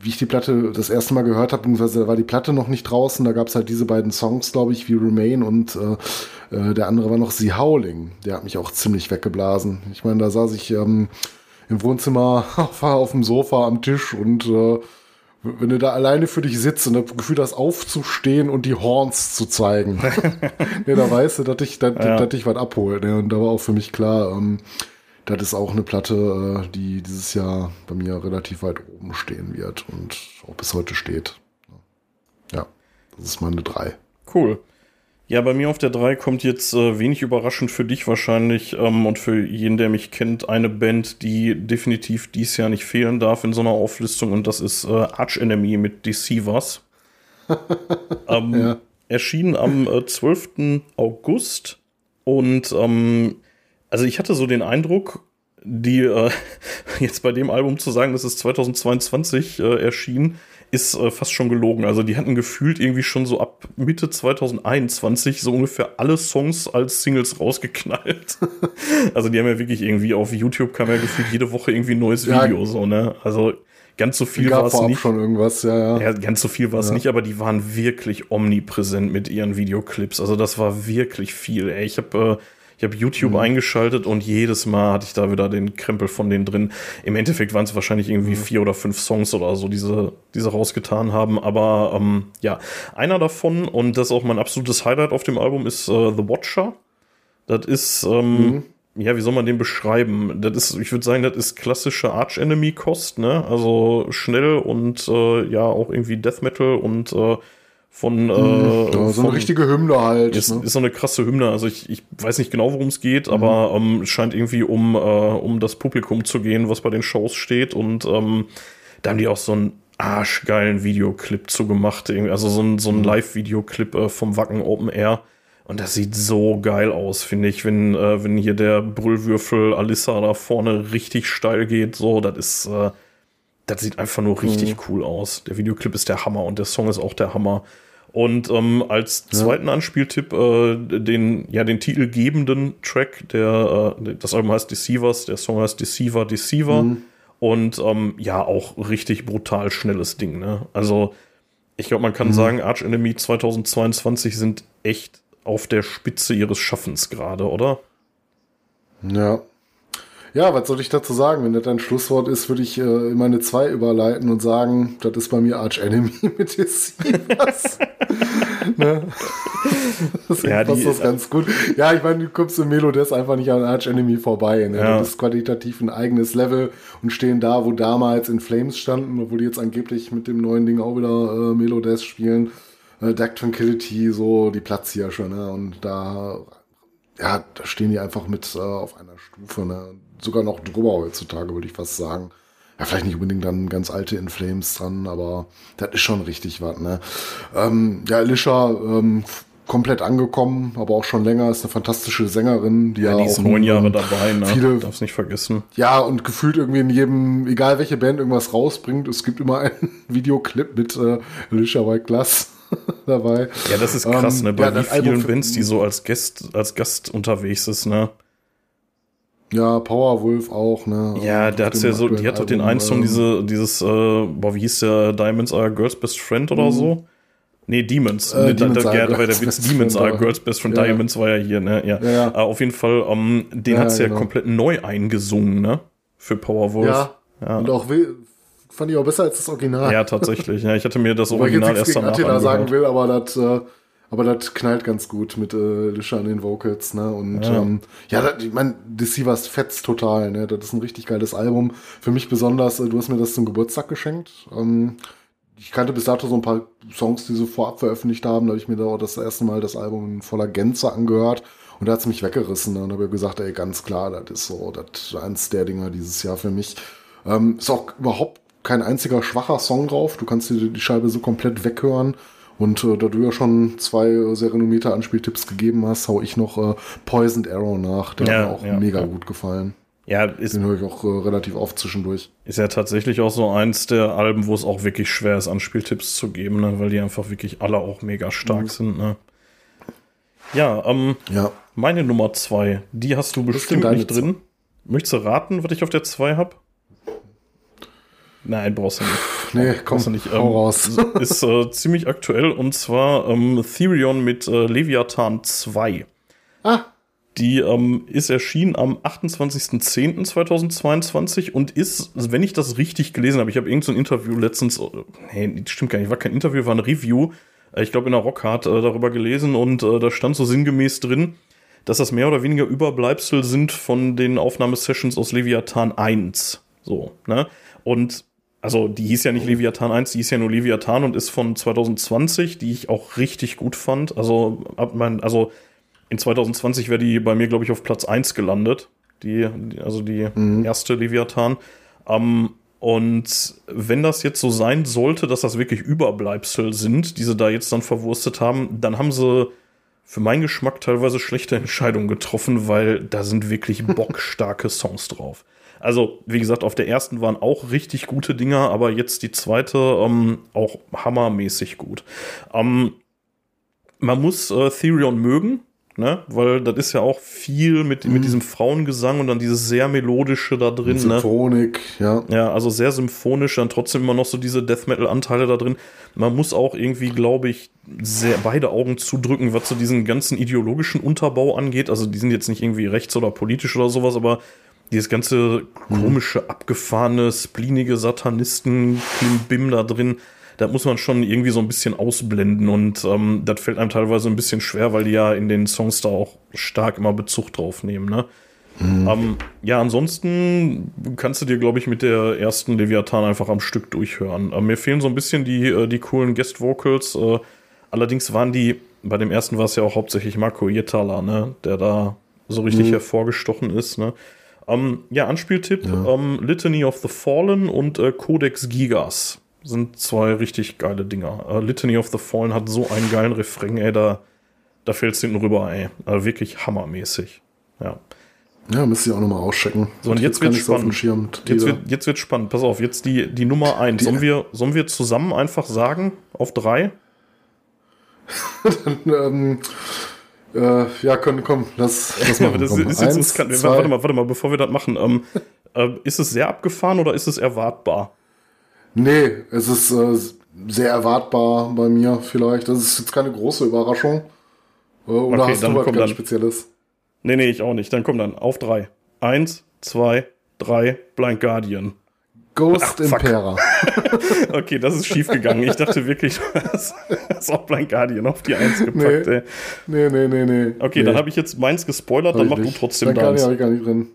wie ich die Platte das erste Mal gehört habe, beziehungsweise da war die Platte noch nicht draußen, da gab es halt diese beiden Songs, glaube ich, wie Remain und äh, äh, der andere war noch The Howling. Der hat mich auch ziemlich weggeblasen. Ich meine, da saß ich ähm, im Wohnzimmer auf, auf dem Sofa am Tisch und äh, wenn du da alleine für dich sitzt und das Gefühl hast, aufzustehen und die Horns zu zeigen, ne, da weißt du, dass ich, dass, Ja. dass ich was abholt. Ne? Und da war auch für mich klar, ähm, das ist auch eine Platte, äh, die dieses Jahr bei mir relativ weit oben stehen wird und auch bis heute steht. Ja, das ist meine drei. Cool. Ja, bei mir auf der 3 kommt jetzt äh, wenig überraschend für dich wahrscheinlich ähm, und für jeden, der mich kennt, eine Band, die definitiv dies Jahr nicht fehlen darf in so einer Auflistung und das ist äh, Arch Enemy mit Deceivers. ähm, Ja. Erschien am äh, 12. August. Und ähm, also ich hatte so den Eindruck, die äh, jetzt bei dem Album zu sagen, dass es 2022 äh, erschien, ist äh, fast schon gelogen. Also die hatten gefühlt irgendwie schon so ab Mitte 2021 so ungefähr alle Songs als Singles rausgeknallt. also die haben ja wirklich irgendwie auf YouTube kam ja gefühlt jede Woche irgendwie ein neues Ja. Video so, ne? Also ganz so viel war es nicht. schon irgendwas, ja, ja. Ja, ganz so viel war es nicht, aber die waren wirklich omnipräsent mit ihren Videoclips. Also das war wirklich viel. Ey. Ich habe äh, ich hab YouTube eingeschaltet und jedes Mal hatte ich da wieder den Krempel von denen drin. Im Endeffekt waren es wahrscheinlich irgendwie vier oder fünf Songs oder so, diese, diese rausgetan haben. Aber ähm, ja, einer davon, und das ist auch mein absolutes Highlight auf dem Album, ist äh, The Watcher. Das ist, ähm, ja, wie soll man den beschreiben? Das ist, ich würde sagen, das ist klassische Arch-Enemy-Kost, ne? Also schnell und äh, ja, auch irgendwie Death Metal und äh, von, äh, Ja, so von eine richtige Hymne halt. ist, ne? ist so eine krasse Hymne. Also ich, ich weiß nicht genau, worum es geht, aber ähm, es scheint irgendwie um, äh, um das Publikum zu gehen, was bei den Shows steht. Und ähm, da haben die auch so einen arschgeilen Videoclip zu gemacht. Irgendwie. Also so ein, so ein Live-Videoclip äh, vom Wacken Open Air. Und das sieht so geil aus, finde ich, wenn, äh, wenn hier der Brüllwürfel Alissa da vorne richtig steil geht. So, das ist, äh, das sieht einfach nur richtig cool aus. Der Videoclip ist der Hammer und der Song ist auch der Hammer. Und ähm, als zweiten Anspieltipp äh, den, ja, den titelgebenden Track, der, äh, das Album heißt Deceivers, der Song heißt Deceiver, Deceiver. Und ähm, ja, auch richtig brutal schnelles Ding. Ne? Also, ich glaube, man kann sagen, Arch Enemy 2022 sind echt auf der Spitze ihres Schaffens gerade, oder? Ja. Ja, was soll ich dazu sagen? Wenn das ein Schlusswort ist, würde ich äh, in meine zwei überleiten und sagen, das ist bei mir Arch Enemy mit Deceivers. ne? Deswegen Ja, passt das ganz gut. Ja, ich meine, du kommst im Melodess einfach nicht an Arch Enemy vorbei. Ne? Ja. Das ist qualitativ ein eigenes Level und stehen da, wo damals in Flames standen, obwohl die jetzt angeblich mit dem neuen Ding auch wieder äh, Melodess spielen. Äh, Dark Tranquility, so die Platzhirsche, ne? Und da ja, da stehen die einfach mit äh, auf einer Stufe, ne? Sogar noch drüber heutzutage, würde ich fast sagen. Ja, vielleicht nicht unbedingt dann ganz alte In Flames dran, aber das ist schon richtig was. Ne? Ähm, ja, Alicia ähm, komplett angekommen, aber auch schon länger, ist eine fantastische Sängerin, die ja, die ist auch neun Jahre dabei, ne? viele- Darf's nicht vergessen. ja, und gefühlt irgendwie in jedem, egal welche Band irgendwas rausbringt, es gibt immer einen Videoclip mit äh, Alicia White Glass dabei. Ja, das ist krass, Ähm, ne? Bei ja, wie vielen Bands, die so als Gast, als Gast unterwegs ist, ne? Ja, Powerwolf auch, ne? Ja, Auf der hat's dem ja so, die hat doch den einen Song, ähm, diese, dieses, äh, boah, wie hieß der, Diamonds are Girls Best Friend oder so? Nee, Demons. Mhm. Äh, Nee, Demons da, ja, da Girls Witz, Best Demons Friend, are Girls Best Friend, Ja, ja. Diamonds war ja hier, ne? Ja. Ja, ja. Äh, auf jeden Fall, ähm, den Ja, hat's ja genau. komplett neu eingesungen, ne? Für Powerwolf. Ja, Ja. und auch fand ich auch besser als das Original. Ja, tatsächlich. Ja, ich hatte mir das Original erst danach Attila sagen angehört. will, aber das, äh, aber das knallt ganz gut mit äh, Lisha an den Vocals, ne? Und Ja. ähm, ja das, ich meine, Deceivers fetzt total, ne? Das ist ein richtig geiles Album. Für mich besonders, äh, du hast mir das zum Geburtstag geschenkt. Ähm, ich kannte bis dato so ein paar Songs, die sie vorab veröffentlicht haben. Da habe ich mir da auch das erste Mal das Album in voller Gänze angehört. Und da hat's mich weggerissen. Ne? Und habe gesagt, ey, ganz klar, das ist so, das ist eins der Dinger dieses Jahr für mich. Ähm, ist auch überhaupt kein einziger schwacher Song drauf. Du kannst dir die Scheibe so komplett weghören. Und äh, da du ja schon zwei äh, sehr renommierte Anspieltipps gegeben hast, hau ich noch äh, Poisoned Arrow nach. Der Ja, hat mir auch ja, mega ja. gut gefallen. Ja, ist, Den höre ich auch äh, relativ oft zwischendurch. ist ja tatsächlich auch so eins der Alben, wo es auch wirklich schwer ist, Anspieltipps zu geben, ne? weil die einfach wirklich alle auch mega stark Mhm. sind. Ne? Ja, ähm, Ja. meine Nummer zwei, die hast du bestimmt nicht drin. Möchtest du raten, was ich auf der zwei hab? Nein, brauchst du nicht. Nee, komm, Brauchst du nicht. Ähm, raus. ist äh, ziemlich aktuell und zwar ähm, Therion mit äh, Leviathan 2. Ah, Die ähm, ist erschienen am 28.10.2022 und ist, wenn ich das richtig gelesen habe, ich habe irgendein so ein Interview letztens, äh, nee, das stimmt gar nicht, war kein Interview, war ein Review, äh, ich glaube in der Rockhard äh, darüber gelesen und äh, da stand so sinngemäß drin, dass das mehr oder weniger Überbleibsel sind von den Aufnahmesessions aus Leviathan 1. So, ne? Und also die hieß ja nicht Leviathan 1, die hieß ja nur Leviathan und ist von 2020, die ich auch richtig gut fand. Also, ab mein, also in 2020 wäre die bei mir, glaube ich, auf Platz 1 gelandet. Die, also die erste Leviathan. Ähm, Und wenn das jetzt so sein sollte, dass das wirklich Überbleibsel sind, die sie da jetzt dann verwurstet haben, dann haben sie für meinen Geschmack teilweise schlechte Entscheidungen getroffen, weil da sind wirklich bockstarke Songs drauf. Also, wie gesagt, auf der ersten waren auch richtig gute Dinger, aber jetzt die zweite ähm, auch hammermäßig gut. Ähm, man muss äh, Therion mögen, ne? Weil das ist ja auch viel mit, mhm. mit diesem Frauengesang und dann dieses sehr melodische da drin. Symphonik, ne? ja. Ja, also sehr symphonisch, dann trotzdem immer noch so diese Death Metal-Anteile da drin. Man muss auch irgendwie, glaube ich, sehr beide Augen zudrücken, was so diesen ganzen ideologischen Unterbau angeht. Also die sind jetzt nicht irgendwie rechts oder politisch oder sowas, aber dieses ganze komische, abgefahrene, splinige Satanisten, Klimbim da drin, da muss man schon irgendwie so ein bisschen ausblenden und ähm, das fällt einem teilweise ein bisschen schwer, weil die ja in den Songs da auch stark immer Bezug drauf nehmen, ne? Mhm. Ähm, ja, ansonsten kannst du dir, glaube ich, mit der ersten Leviathan einfach am Stück durchhören. Äh, mir fehlen so ein bisschen die, äh, die coolen Guest-Vocals. Äh, allerdings waren die, bei dem ersten war es ja auch hauptsächlich Marco Ietala, ne? Der da so richtig mhm. hervorgestochen ist, ne? Ähm, ja, Anspieltipp: ja. Ähm, Litany of the Fallen und äh, Codex Gigas sind zwei richtig geile Dinger. Uh, Litany of the Fallen hat so einen geilen Refrain, ey, da, da fällt's hinten rüber, ey. Also wirklich hammermäßig. Ja. Ja, müsst ihr auch nochmal auschecken. So, und jetzt, wird spannend. Schirm, jetzt, wird, jetzt wird spannend. Pass auf, jetzt die, die Nummer 1. Sollen wir, sollen wir zusammen einfach sagen, auf drei? Dann, ähm, äh, ja, komm, komm, lass, lass mal. das ist jetzt Eins, warte mal, warte mal, bevor wir das machen. Ähm, äh, ist es sehr abgefahren oder ist es erwartbar? Nee, es ist äh, sehr erwartbar bei mir vielleicht. Das ist jetzt keine große Überraschung. Äh, oder okay, hast du was ganz dann, Spezielles? Nee, nee, ich auch nicht. Dann komm dann auf drei. Eins, zwei, drei, Blind Guardian. Ghost Ach, Impera. okay, das ist schief gegangen. Ich dachte wirklich, du hast, auch Blind Guardian auf die Eins gepackt, nee. ey. Nee, nee, nee, nee. Okay, nee. dann habe ich jetzt meins gespoilert, hab dann mach nicht. du trotzdem Blind deins. habe ich gar nicht drin.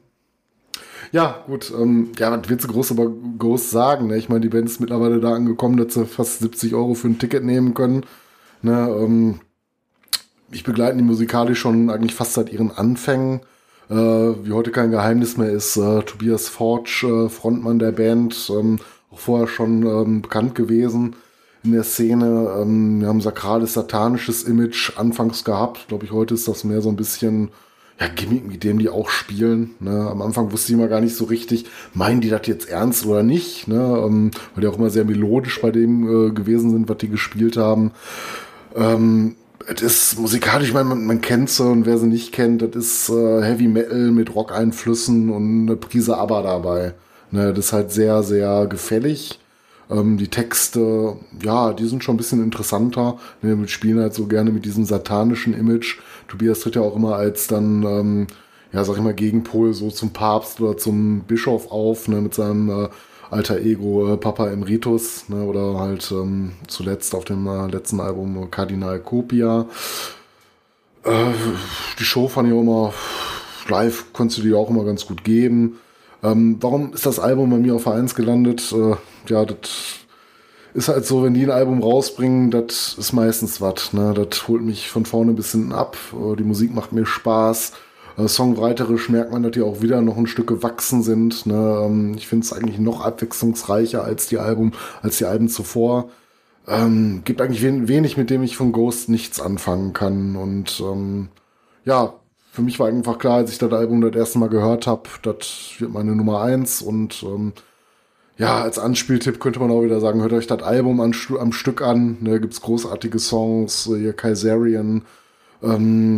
Ja, gut. Ähm, ja, was willst du groß über Ghost sagen? Ne? Ich meine, die Band ist mittlerweile da angekommen, dass sie fast 70 Euro für ein Ticket nehmen können. Ne? Ähm, ich begleite die musikalisch schon eigentlich fast seit ihren Anfängen. Äh, wie heute kein Geheimnis mehr ist, äh, Tobias Forge, äh, Frontmann der Band, ähm, auch vorher schon ähm, bekannt gewesen in der Szene. Ähm, wir haben sakrales, satanisches Image anfangs gehabt. Glaube ich, heute ist das mehr so ein bisschen ja, Gimmick, mit dem die auch spielen. Ne? Am Anfang wusste ich immer gar nicht so richtig, meinen die das jetzt ernst oder nicht, ne? Ähm, weil die auch immer sehr melodisch bei dem äh, gewesen sind, was die gespielt haben. Ähm, es ist musikalisch, ich meine, man, kennt sie und wer sie nicht kennt, das ist äh, Heavy Metal mit Rock-Einflüssen und eine Prise ABBA dabei. Ne, das ist halt sehr, sehr gefällig. Ähm, die Texte, ja, die sind schon ein bisschen interessanter. Ne, wir spielen halt so gerne mit diesem satanischen Image. Tobias tritt ja auch immer als dann, ähm, ja, sag ich mal, Gegenpol so zum Papst oder zum Bischof auf, ne, mit seinem äh, alter Ego äh, Papa Emeritus, ne, oder halt ähm, zuletzt auf dem äh, letzten Album Kardinal Copia. Äh, die Show fand ich auch immer live, konntest du die auch immer ganz gut geben. Ähm, warum ist das Album bei mir auf Vereins gelandet? Äh, ja, das ist halt so, wenn die ein Album rausbringen, das ist meistens was. Ne? Das holt mich von vorne bis hinten ab. Äh, die Musik macht mir Spaß. Äh, songwriterisch merkt man, dass die auch wieder noch ein Stück gewachsen sind. Ne? Ähm, ich finde es eigentlich noch abwechslungsreicher als die Album, als die Alben zuvor. Ähm, gibt eigentlich wenig, mit dem ich von Ghost nichts anfangen kann. Und ähm, ja, für mich war einfach klar, als ich das Album das erste Mal gehört habe, das wird meine Nummer eins und ähm, ja, als Anspieltipp könnte man auch wieder sagen, hört euch das Album an, am Stück an. Da ne, gibt's großartige Songs, hier Kaiserian, ähm,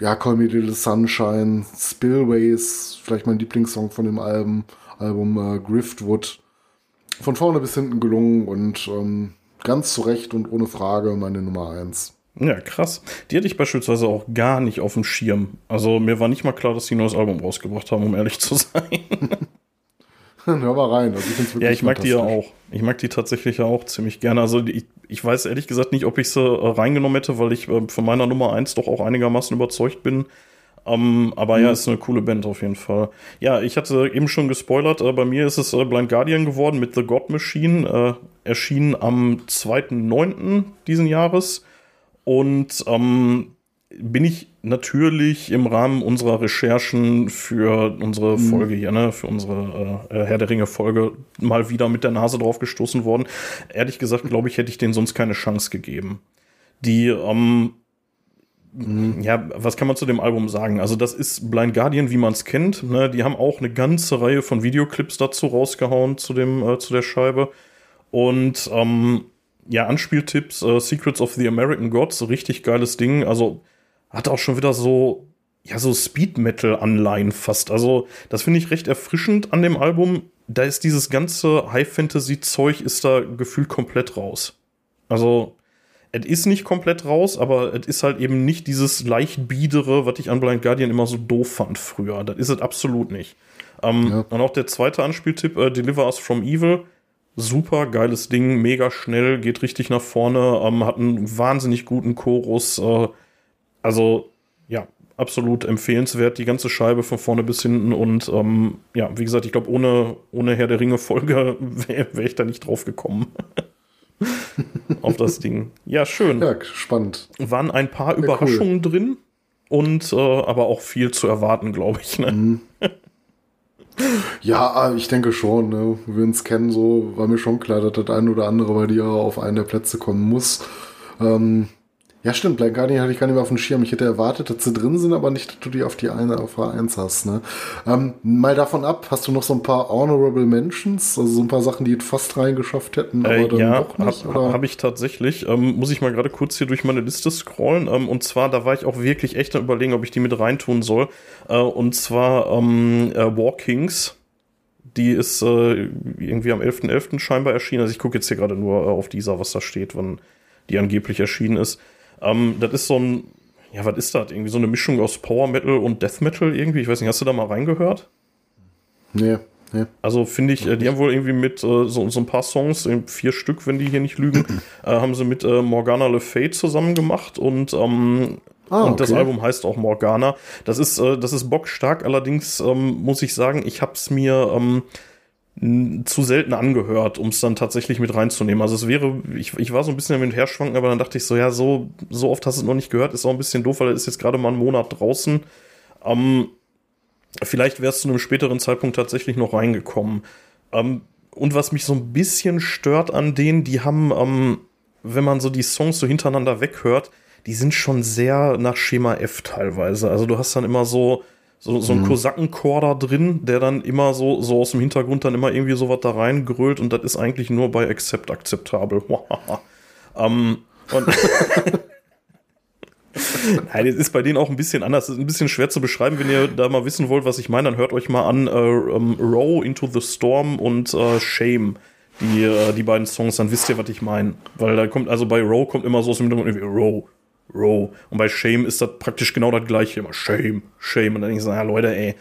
ja, Call Me Little Sunshine, Spillways, vielleicht mein Lieblingssong von dem Album, Album äh, Griftwood. Von vorne bis hinten gelungen und ähm, ganz zu Recht und ohne Frage meine Nummer eins. Ja, krass. Die hatte ich beispielsweise auch gar nicht auf dem Schirm. Also mir war nicht mal klar, dass die ein neues Album rausgebracht haben, um ehrlich zu sein. Hör mal rein. Also ich ja, ich mag die ja auch. Ich mag die tatsächlich ja auch ziemlich gerne. Also ich, ich weiß ehrlich gesagt nicht, ob ich sie äh, reingenommen hätte, weil ich äh, von meiner Nummer 1 doch auch einigermaßen überzeugt bin. Um, aber mhm. ja, ist eine coole Band auf jeden Fall. Ja, ich hatte eben schon gespoilert, äh, bei mir ist es äh, Blind Guardian geworden mit The God Machine, äh, erschienen am 2.9. diesen Jahres. Und ähm, bin ich natürlich im Rahmen unserer Recherchen für unsere Folge hier, ne, für unsere äh, Herr der Ringe Folge mal wieder mit der Nase drauf gestoßen worden. Ehrlich gesagt, glaube ich, hätte ich denen sonst keine Chance gegeben. Die, ähm, ja, was kann man zu dem Album sagen? Also, das ist Blind Guardian, wie man es kennt. Ne? Die haben auch eine ganze Reihe von Videoclips dazu rausgehauen zu dem, äh, zu der Scheibe. Und ähm, ja, Anspieltipps, äh, Secrets of the American Gods, richtig geiles Ding. Also hat auch schon wieder so, ja, so Speed Metal-Anleihen fast. Also, das finde ich recht erfrischend an dem Album. Da ist dieses ganze High-Fantasy-Zeug ist da gefühlt komplett raus. Also, es ist nicht komplett raus, aber es ist halt eben nicht dieses leicht biedere, was ich an Blind Guardian immer so doof fand früher. Das ist es absolut nicht. Ähm, ja. Und auch der zweite Anspieltipp, äh, Deliver Us From Evil. Super geiles Ding, mega schnell, geht richtig nach vorne, ähm, hat einen wahnsinnig guten Chorus. Äh, also, ja, absolut empfehlenswert, die ganze Scheibe von vorne bis hinten. Und ähm, ja, wie gesagt, ich glaube, ohne, ohne Herr der Ringe-Folge wäre wär ich da nicht drauf gekommen. auf das Ding. Ja, schön. Ja, spannend. Waren ein paar Sehr Überraschungen cool. drin und äh, aber auch viel zu erwarten, glaube ich. Ne? Mhm. Ja, ich denke schon. Ne? Wir uns kennen, so war mir schon klar, dass das ein oder andere bei dir auf einen der Plätze kommen muss. Ähm, ja, stimmt. Blind Guardian hatte ich gar nicht mehr auf dem Schirm. Ich hätte erwartet, dass sie drin sind, aber nicht, dass du die auf die eine auf A1 hast. Ne? Ähm, mal davon ab, hast du noch so ein paar Honorable Mentions, also so ein paar Sachen, die fast reingeschafft hätten, aber äh, dann ja, doch nicht? Habe hab ich tatsächlich. Ähm, muss ich mal gerade kurz hier durch meine Liste scrollen. Ähm, und zwar, da war ich auch wirklich echt am überlegen, ob ich die mit reintun soll. Äh, und zwar ähm, äh, Walkings. Die ist äh, irgendwie am 11.11. .11. scheinbar erschienen. Also ich gucke jetzt hier gerade nur äh, auf dieser, was da steht, wann die angeblich erschienen ist. Ähm, das ist so ein, ja, was ist das? Irgendwie so eine Mischung aus Power Metal und Death Metal irgendwie. Ich weiß nicht, hast du da mal reingehört? Nee. Nee. Also finde ich, äh, die haben wohl irgendwie mit äh, so, so, ein paar Songs, vier Stück, wenn die hier nicht lügen, äh, haben sie mit äh, Morgana Le Fay zusammen gemacht und, ähm, ah, okay. und das Album heißt auch Morgana. Das ist, äh, das ist bockstark, allerdings ähm, muss ich sagen, ich habe es mir ähm, zu selten angehört, um es dann tatsächlich mit reinzunehmen. Also es wäre, ich, ich war so ein bisschen damit herschwanken, aber dann dachte ich so, ja, so, so oft hast du es noch nicht gehört, ist auch ein bisschen doof, weil er ist jetzt gerade mal einen Monat draußen. Ähm, vielleicht wärst du zu einem späteren Zeitpunkt tatsächlich noch reingekommen. Ähm, und was mich so ein bisschen stört an denen, die haben, ähm, wenn man so die Songs so hintereinander weghört, die sind schon sehr nach Schema F teilweise. Also du hast dann immer so, so, so ein mhm. Kosakenchor da drin, der dann immer so, so aus dem Hintergrund dann immer irgendwie sowas da reingrölt und das ist eigentlich nur bei Accept akzeptabel. ähm, und Nein, das ist bei denen auch ein bisschen anders. Das ist ein bisschen schwer zu beschreiben. Wenn ihr da mal wissen wollt, was ich meine, dann hört euch mal an äh, um, Row Into the Storm und äh, Shame. Die, äh, die beiden Songs, dann wisst ihr, was ich meine. Weil da kommt, also bei Row kommt immer so aus dem Hintergrund irgendwie Row, Row. Und bei Shame ist das praktisch genau das gleiche. Immer Shame, Shame. Und dann denke ich so, ja Leute, ey,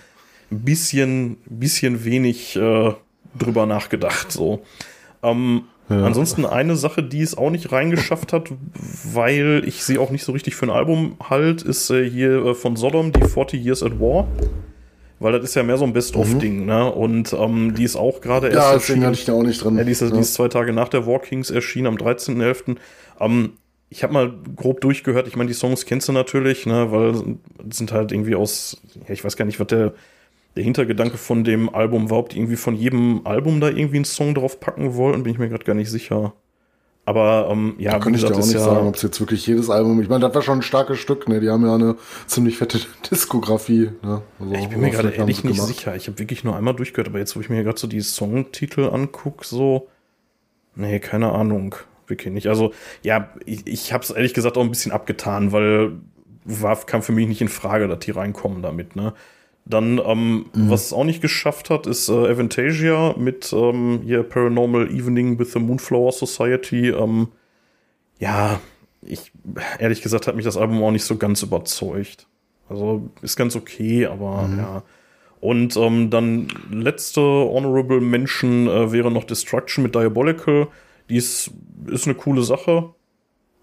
ein bisschen, bisschen wenig äh, drüber nachgedacht. So. Ähm, ja. Ansonsten eine Sache, die es auch nicht reingeschafft hat, weil ich sie auch nicht so richtig für ein Album halt, ist äh, hier äh, von Sodom, die 40 Years at War. Weil das ist ja mehr so ein Best-of-Ding, mhm. ne? Und ähm, die ist auch gerade erst. Ja, deswegen hatte ich da auch nicht drin. Ja, die ist, ja. die ist zwei Tage nach der War Kings erschienen, am 13.11. Ähm, ich habe mal grob durchgehört. Ich meine, die Songs kennst du natürlich, ne, weil sind halt irgendwie aus, ja, ich weiß gar nicht, was der, der Hintergedanke von dem Album war, ob die irgendwie von jedem Album da irgendwie einen Song drauf packen wollten, bin ich mir gerade gar nicht sicher. Aber ähm, ja, da kann ich dir auch nicht ja sagen, ob es jetzt wirklich jedes Album. Ich meine, das war schon ein starkes Stück, ne? Die haben ja eine ziemlich fette Diskografie. Ne? Also ich bin mir gerade ehrlich nicht sicher. Ich habe wirklich nur einmal durchgehört, aber jetzt, wo ich mir gerade so die Songtitel angucke, so, nee, keine Ahnung wirklich nicht. Also, ja, ich, ich habe es ehrlich gesagt auch ein bisschen abgetan, weil war, kam für mich nicht in Frage, dass die reinkommen damit, ne? Dann, ähm, mhm. was es auch nicht geschafft hat, ist äh, Avantasia mit ähm, hier Paranormal Evening with the Moonflower Society. Ähm, ja, ich, ehrlich gesagt, hat mich das Album auch nicht so ganz überzeugt. Also ist ganz okay, aber mhm. ja. Und ähm, dann letzte Honorable Mention äh, wäre noch Destruction mit Diabolical. Die ist, ist eine coole Sache.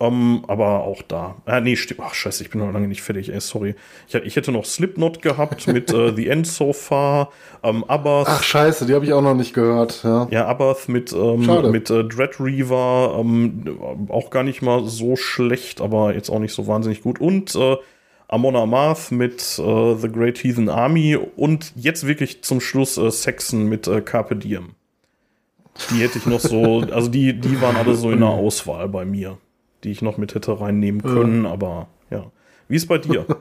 Um, aber auch da. Ah, nee, stimmt. Ach, scheiße, ich bin noch lange nicht fertig, ey, sorry. Ich, ich hätte noch Slipknot gehabt mit uh, The End So Far, um, Abath. Ach, scheiße, die habe ich auch noch nicht gehört, ja. Ja, Abath mit, um, mit uh, Dread Reaver, um, auch gar nicht mal so schlecht, aber jetzt auch nicht so wahnsinnig gut. Und uh, Amon Amarth mit äh, The Great Heathen Army und jetzt wirklich zum Schluss äh, Saxon mit äh, Carpe Diem. Die hätte ich noch so, also die, die waren alle so in der Auswahl bei mir, die ich noch mit hätte reinnehmen können, aber ja. Wie ist bei dir?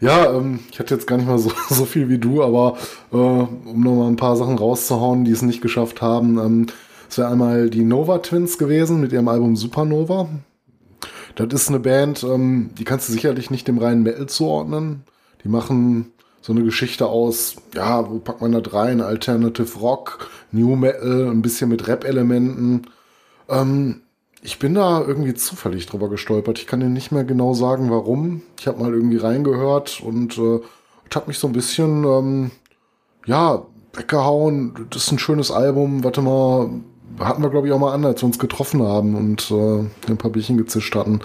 Ja, ähm, ich hatte jetzt gar nicht mal so, so viel wie du, aber äh, um noch mal ein paar Sachen rauszuhauen, die es nicht geschafft haben. Ähm, es wäre einmal die Nova Twins gewesen mit ihrem Album Supernova. Das ist eine Band, ähm, die kannst du sicherlich nicht dem reinen Metal zuordnen. Die machen so eine Geschichte aus, ja, wo packt man das rein? Alternative Rock, New Metal, ein bisschen mit Rap-Elementen. Ähm, ich bin da irgendwie zufällig drüber gestolpert. Ich kann dir nicht mehr genau sagen, warum. Ich habe mal irgendwie reingehört und äh, habe mich so ein bisschen, ähm, ja, weggehauen. Das ist ein schönes Album. Warte mal, hatten wir, glaube ich, auch mal an, als wir uns getroffen haben und äh, ein paar Bierchen gezischt hatten.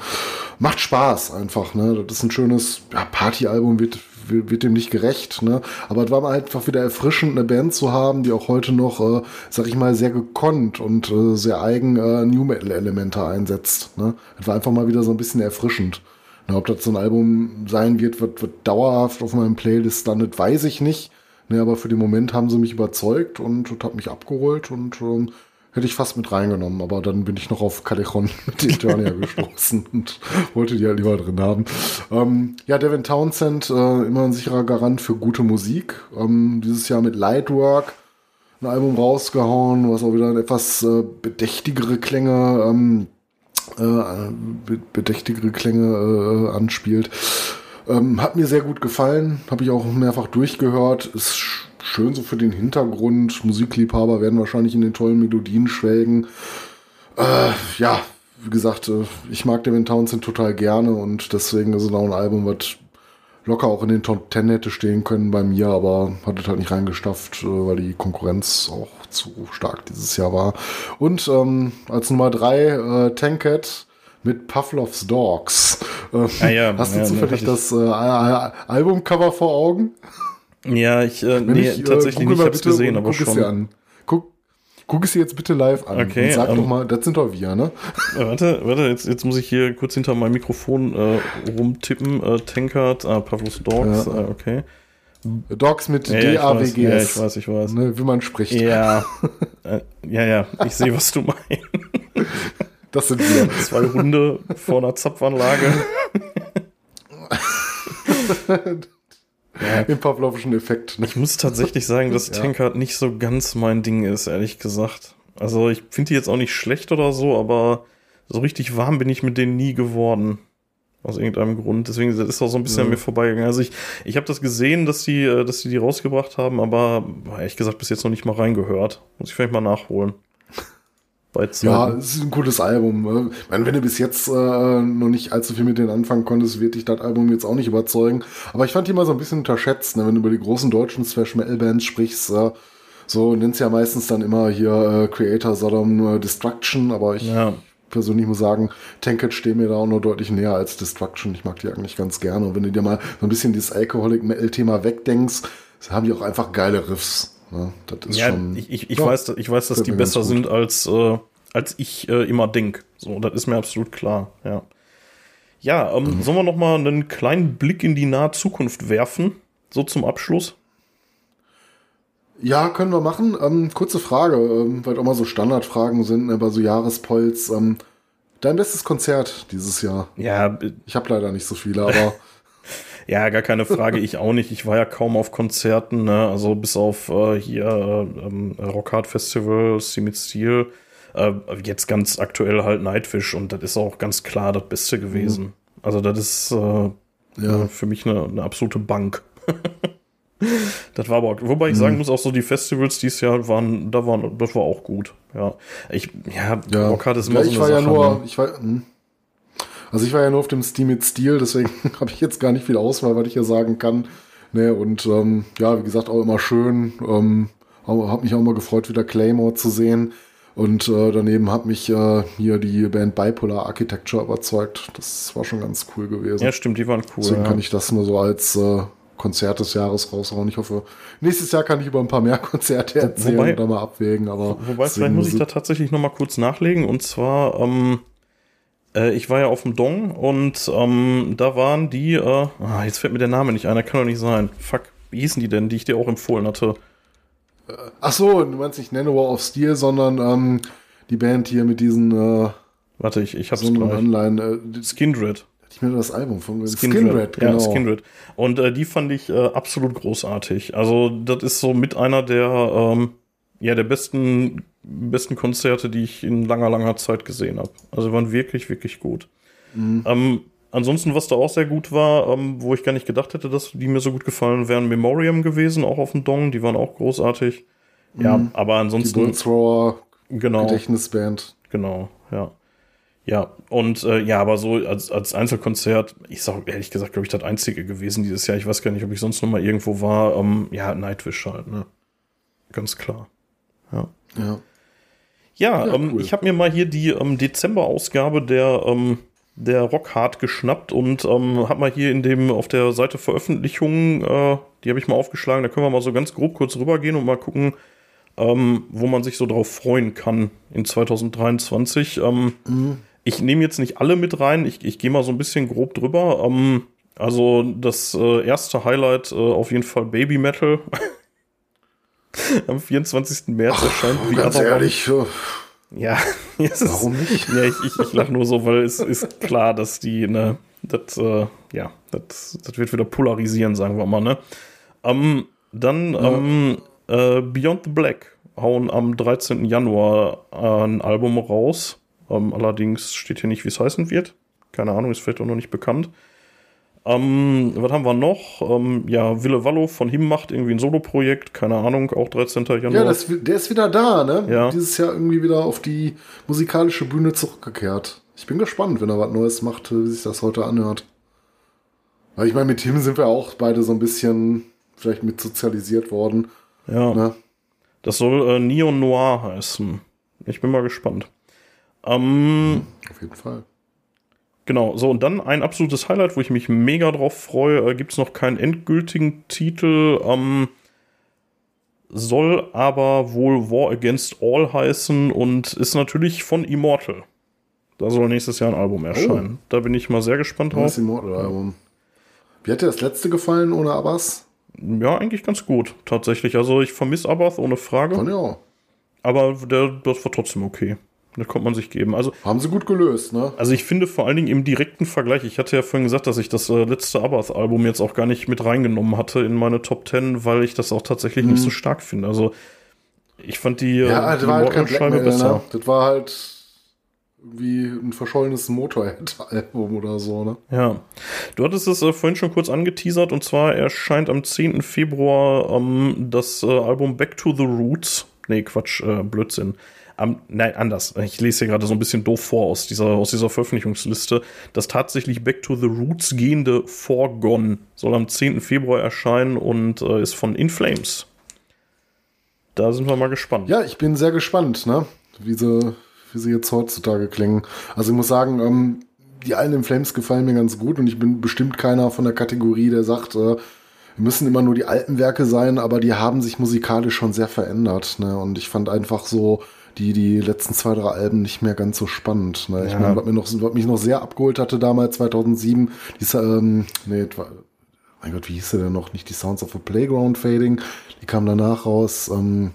Macht Spaß einfach, ne? Das ist ein schönes ja, Partyalbum, wird, wird dem nicht gerecht, ne? Aber es war mal einfach wieder erfrischend, eine Band zu haben, die auch heute noch, äh, sag ich mal, sehr gekonnt und äh, sehr eigen äh, New Metal-Elemente einsetzt. Ne? Es war einfach mal wieder so ein bisschen erfrischend. Na, ob das so ein Album sein wird, wird, wird dauerhaft auf meinem Playlist landet, weiß ich nicht. Ne, aber für den Moment haben sie mich überzeugt und, und hat mich abgeholt und ähm, hätte ich fast mit reingenommen, aber dann bin ich noch auf Callejon mit Eternia gestoßen und wollte die halt lieber drin haben. Ähm, ja, Devin Townsend, äh, immer ein sicherer Garant für gute Musik. Ähm, dieses Jahr mit Lightwork ein Album rausgehauen, was auch wieder etwas äh, bedächtigere Klänge, ähm, äh, bedächtigere Klänge äh, anspielt. Ähm, hat mir sehr gut gefallen, habe ich auch mehrfach durchgehört. Ist schön so für den Hintergrund. Musikliebhaber werden wahrscheinlich in den tollen Melodien schwelgen. Äh, ja, wie gesagt, äh, ich mag Devin Townsend total gerne und deswegen ist es auch ein Album, was locker auch in den Top Ten hätte stehen können bei mir, aber hat es halt nicht reingestafft, äh, weil die Konkurrenz auch zu stark dieses Jahr war. Und ähm, als Nummer drei äh, Tankett mit Pavlovs Dogs. Ähm, ah, ja, hast du ja, zufällig das äh, Albumcover vor Augen? Ja, ich, äh, nee, ich, äh, tatsächlich nicht, ich hab's gesehen, aber schon. an. Guck, guck es dir jetzt bitte live an. Okay, und sag ähm, doch mal, das sind doch wir, ne? Warte, warte, jetzt, jetzt muss ich hier kurz hinter meinem Mikrofon äh, rumtippen. Äh, Tankard, ah, Pavlos Dogs, Ja. äh, okay. Dogs mit Ja, D-A-W-G-S. ja, ich weiß, ich weiß. Ne, wie man spricht. Ja, äh, ja, ja, ich sehe, was du meinst. Das sind wir. Zwei Hunde vor einer Zapfanlage. Im Pavlovischen Effekt. Ne? Ich muss tatsächlich sagen, dass Ja. Tankard nicht so ganz mein Ding ist, ehrlich gesagt. Also ich finde die jetzt auch nicht schlecht oder so, aber so richtig warm bin ich mit denen nie geworden. Aus irgendeinem Grund. Deswegen das ist auch so ein bisschen Ja. an mir vorbeigegangen. Also ich, ich habe das gesehen, dass die, äh, dass die die rausgebracht haben, aber ehrlich gesagt bis jetzt noch nicht mal reingehört. Muss ich vielleicht mal nachholen. Ja, es ist ein gutes Album. Ich meine, wenn du bis jetzt äh, noch nicht allzu viel mit denen anfangen konntest, wird dich das Album jetzt auch nicht überzeugen. Aber ich fand die mal so ein bisschen unterschätzt, ne? wenn du über die großen deutschen Thrash Metal Bands sprichst. Äh, so nennst ja meistens dann immer hier äh, Creator Sodom äh, Destruction, aber ich Ja. persönlich muss sagen, Tankett stehen mir da auch noch deutlich näher als Destruction. Ich mag die eigentlich ganz gerne. Und wenn du dir mal so ein bisschen dieses Alcoholic Metal Thema wegdenkst, haben die auch einfach geile Riffs. Ne? Das ist Ja, schon. ich, ich, ich, ja, weiß, ich weiß, dass die besser sind, als, äh, als ich äh, immer denk. So, das ist mir absolut klar, ja. Ja, ähm, Mhm. sollen wir noch mal einen kleinen Blick in die nahe Zukunft werfen? So zum Abschluss? Ja, können wir machen. Ähm, kurze Frage, ähm, weil auch mal so Standardfragen sind, ne, bei so Jahrespolz. Ähm, dein bestes Konzert dieses Jahr? Ja, äh, Ich habe leider nicht so viele, aber ja, gar keine Frage. ich auch nicht. Ich war ja kaum auf Konzerten, ne? also bis auf äh, hier äh, ähm, Rockhard Festival, Stil. Äh, jetzt ganz aktuell halt Nightwish und das ist auch ganz klar das Beste gewesen. Also das ist äh, ja. Ja, für mich eine, eine absolute Bank. das war aber auch, wobei ich sagen muss, auch so die Festivals dieses Jahr waren, da waren, das war auch gut. Ja, ich, ja, ja. Rockhard ist ja immer ich so war eine ja Sache, nur, ne? ich war, hm. Also ich war ja nur auf dem Steam mit Stil, deswegen habe ich jetzt gar nicht viel Auswahl, was ich hier sagen kann. Ne, und ähm, ja, wie gesagt, auch immer schön. Ähm, habe mich auch mal gefreut, wieder Claymore zu sehen. Und äh, daneben hat mich äh, hier die Band Bipolar Architecture überzeugt. Das war schon ganz cool gewesen. Ja, stimmt, die waren cool. Deswegen ja. kann ich das nur so als äh, Konzert des Jahres raushauen. Ich hoffe, nächstes Jahr kann ich über ein paar mehr Konzerte erzählen Wobei- oder mal abwägen. Aber Wobei, vielleicht muss ich da tatsächlich noch mal kurz nachlegen. Und zwar, ähm, Äh, ich war ja auf dem Dong und ähm, da waren die, äh, ah, jetzt fällt mir der Name nicht ein, der kann doch nicht sein. Fuck, wie hießen die denn, die ich dir auch empfohlen hatte? Ach so, du meinst nicht Nanowar of Steel, sondern ähm, die Band hier mit diesen äh, Warte, ich, ich hab's so gleich. online. Äh, Skindred. hatte ich mir das Album von Skindred, genau. ja, Skindred. Und äh, die fand ich äh, absolut großartig. Also das ist so mit einer der ähm, ja der besten besten Konzerte, die ich in langer langer Zeit gesehen habe. Also waren wirklich wirklich gut. Ähm, ansonsten was da auch sehr gut war, ähm, wo ich gar nicht gedacht hätte, dass die mir so gut gefallen wären, Memoriam gewesen, auch auf dem Dong. Die waren auch großartig. Ja, aber Die ansonsten Bullthrower genau Gedächtnisband. Genau, ja. Ja, und äh, ja, aber so als, als Einzelkonzert, ich sag ehrlich gesagt, glaube ich, das einzige gewesen dieses Jahr. Ich weiß gar nicht, ob ich sonst noch mal irgendwo war. Ähm, ja, Nightwish halt, ne? Ganz klar. Ja, Ja. ja, Ja, ähm, cool. ich habe mir mal hier die ähm, Dezember-Ausgabe der, ähm, der Rockhard geschnappt und ähm, habe mal hier in dem auf der Seite Veröffentlichungen, äh, die habe ich mal aufgeschlagen, da können wir mal so ganz grob kurz rübergehen und mal gucken, ähm, wo man sich so drauf freuen kann in 2023. Ähm, Ich nehme jetzt nicht alle mit rein, ich, ich gehe mal so ein bisschen grob drüber. Ähm, also das äh, erste Highlight äh, auf jeden Fall Baby Metal. Am 24. März erscheint The Ganz Other One. ehrlich, äh, Ja, es ist, warum nicht? ja, ich, ich, ich lache nur so, weil es ist klar, dass die, ne, das, äh, ja, das, das wird wieder polarisieren, sagen wir mal, ne. Ähm, dann ähm, äh, Beyond the Black hauen am 13. Januar ein Album raus. Ähm, allerdings steht hier nicht, wie es heißen wird. Keine Ahnung, ist vielleicht auch noch nicht bekannt. Ähm, was haben wir noch? Ähm, ja, Wille Wallo von Him macht irgendwie ein Soloprojekt, keine Ahnung, auch 13. Januar. Ja, das, der ist wieder da, ne? Ja. Dieses Jahr irgendwie wieder auf die musikalische Bühne zurückgekehrt. Ich bin gespannt, wenn er was Neues macht, wie sich das heute anhört. Weil ich meine, mit Tim sind wir auch beide so ein bisschen vielleicht mit sozialisiert worden. ja. Ne? Das soll äh, Neon Noir heißen. Ich bin mal gespannt. Ähm, Auf jeden Fall. Genau, so und dann ein absolutes Highlight, wo ich mich mega drauf freue. Äh, Gibt es noch keinen endgültigen Titel. Ähm, soll aber wohl War Against All heißen und ist natürlich von Immortal. Da soll nächstes Jahr ein Album erscheinen. Da bin ich mal sehr gespannt Das drauf. Immortal-Album. Wie hat dir das letzte gefallen ohne Abbas? Ja, eigentlich ganz gut, tatsächlich. Also ich vermisse Abath ohne Frage, ich auch. aber der, das war trotzdem okay. Das konnte man sich geben. Also Haben sie gut gelöst, ne? Also ich finde vor allen Dingen im direkten Vergleich, ich hatte ja vorhin gesagt, dass ich das äh, letzte Abath-Album jetzt auch gar nicht mit reingenommen hatte in meine Top 10, weil ich das auch tatsächlich nicht so stark finde. Also ich fand die, äh, Mhm. Ja, das die war halt Black Metal, besser. ne? Das war halt wie ein verschollenes Motorhead-Album oder so, ne? Ja. Du hattest es äh, vorhin schon kurz angeteasert und zwar erscheint am 10. Februar ähm, das äh, Album Back to the Roots. Nee, Quatsch, äh, Blödsinn. Am, nein, anders. Ich lese hier gerade so ein bisschen doof vor aus dieser, aus dieser Veröffentlichungsliste. Das tatsächlich Back to the Roots gehende Forgone soll am 10. Februar erscheinen und äh, ist von In Flames. Da sind wir mal gespannt. Ja, ich bin sehr gespannt, ne? Wie sie, wie sie jetzt heutzutage klingen. Also ich muss sagen, ähm, die allen in Flames gefallen mir ganz gut und ich bin bestimmt keiner von der Kategorie, der sagt, äh, müssen immer nur die alten Werke sein, aber die haben sich musikalisch schon sehr verändert, ne? Und ich fand einfach so die, die letzten zwei, drei Alben nicht mehr ganz so spannend. Ne? Ich Ja. meine, was, mir noch, was mich noch sehr abgeholt hatte damals, 2007, diese, ähm, nee, mein Gott, wie hieß der denn noch? Nicht die Sounds of a Playground Fading, die kam danach raus. Ähm,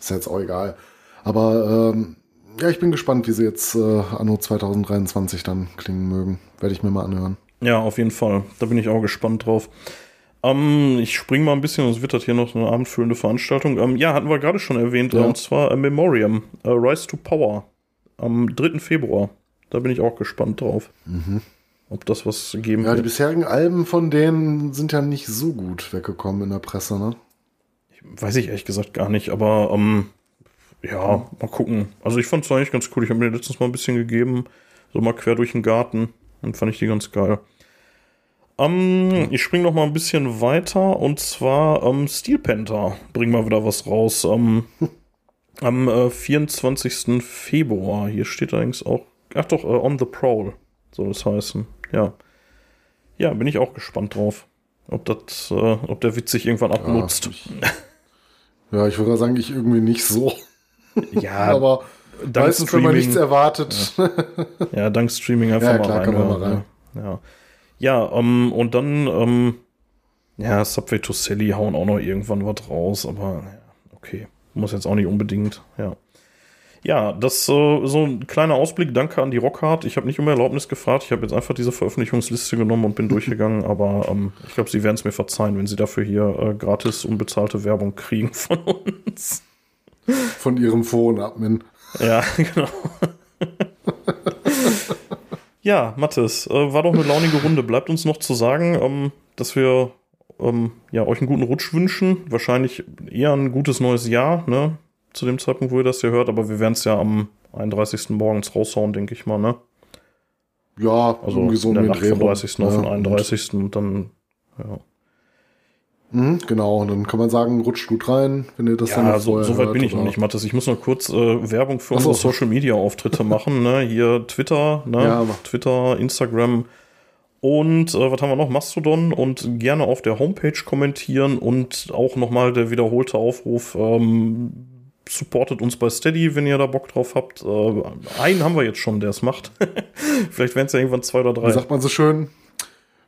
ist ja jetzt auch egal. Aber ähm, ja, ich bin gespannt, wie sie jetzt äh, anno 2023 dann klingen mögen. Werde ich mir mal anhören. Ja, auf jeden Fall. Da bin ich auch gespannt drauf. Ähm, ich spring mal ein bisschen, sonst wird das hier noch eine abendfüllende Veranstaltung. Ähm, ja, hatten wir gerade schon erwähnt, Ja. äh, und zwar äh, Memoriam, äh, Rise to Power, am 3. Februar. Da bin ich auch gespannt drauf. Ob das was geben Mhm. Ja, die wird. bisherigen Alben von denen sind ja nicht so gut weggekommen in der Presse, ne? Weiß ich ehrlich gesagt gar nicht, aber ähm, ja, mal gucken. Also ich fand es eigentlich ganz cool. Ich habe mir letztens mal ein bisschen gegeben, so mal quer durch den Garten und fand ich die ganz geil. Ähm, ich spring noch mal ein bisschen weiter und zwar ähm, Steel Panther bringen wir wieder was raus. Ähm, am äh, 24. Februar. Hier steht allerdings auch, ach doch, äh, On the Prowl soll es heißen. Ja. Ja, bin ich auch gespannt drauf. Ob das, äh, ob der Witz sich irgendwann abnutzt. ich, ja, ich würde sagen, ich irgendwie nicht so. Ja, Aber dank Meistens, wenn man Streaming- nichts erwartet. Ja, dank Streaming einfach Ja, mal klar, rein. kann man ja, mal rein. Ja, ja ähm, und dann, ähm, ja, Subway to Sally hauen auch noch irgendwann was raus, aber ja, okay, muss jetzt auch nicht unbedingt, ja. Ja, das äh, so ein kleiner Ausblick. Danke an die Rockhard. Ich habe nicht um Erlaubnis gefragt. Ich habe jetzt einfach diese Veröffentlichungsliste genommen und bin durchgegangen. Aber ähm, ich glaube, Sie werden es mir verzeihen, wenn Sie dafür hier äh, gratis unbezahlte Werbung kriegen von uns. Von ihrem Foren-Admin. Ja, genau. Ja, Mathis, äh, war doch eine launige Runde. Bleibt uns noch zu sagen, ähm, dass wir ähm, ja, euch einen guten Rutsch wünschen. Wahrscheinlich eher ein gutes neues Jahr, ne? Zu dem Zeitpunkt, wo ihr das hier hört. Aber wir werden es ja am 31. morgens raushauen, denke ich mal, ne? Ja, Also so in der den Nacht vom rum. 30. auf den Ja, 31. Und dann, ja. Mhm, genau, und dann kann man sagen, rutscht gut rein, wenn ihr das dann Ja, noch so, so weit bin ich noch nicht, Mathis. Ich muss noch kurz äh, Werbung für so. unsere Social Media Auftritte machen. Ne? Hier Twitter, ne? Ja. Twitter, Instagram und äh, was haben wir noch? Mastodon und gerne auf der Homepage kommentieren und auch nochmal der wiederholte Aufruf. Ähm, supportet uns bei Steady, wenn ihr da Bock drauf habt. Äh, einen haben wir jetzt schon, der es macht. Vielleicht werden es ja irgendwann zwei oder Wie drei. sagt man so schön,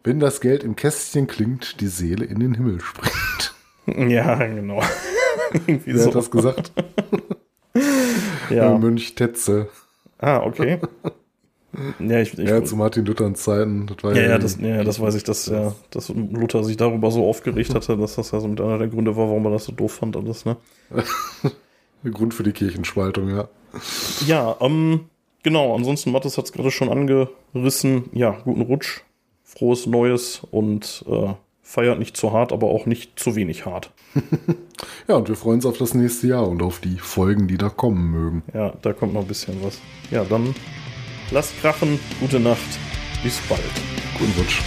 wenn das Geld im Kästchen klingt, die Seele in den Himmel springt. Ja, genau. Wer so. hat das gesagt? ja. Mönch Tetzel. Ah, okay. Ja, ich, ich, Ja, zu Martin Luthers Zeiten. Das war Ja, ja, das, ja, das weiß ich, dass, ja, dass Luther sich darüber so aufgeregt hatte, dass das ja so mit einer der Gründe war, warum er das so doof fand, alles, ne? Grund für die Kirchenspaltung, ja. Ja, ähm, genau, ansonsten, Mathis hat es gerade schon angerissen. Ja, guten Rutsch, frohes Neues und äh, feiert nicht zu hart, aber auch nicht zu wenig hart. Ja, und wir freuen uns auf das nächste Jahr und auf die Folgen, die da kommen mögen. Ja, da kommt noch ein bisschen was. Ja, dann lasst krachen, gute Nacht, bis bald. Guten Rutsch.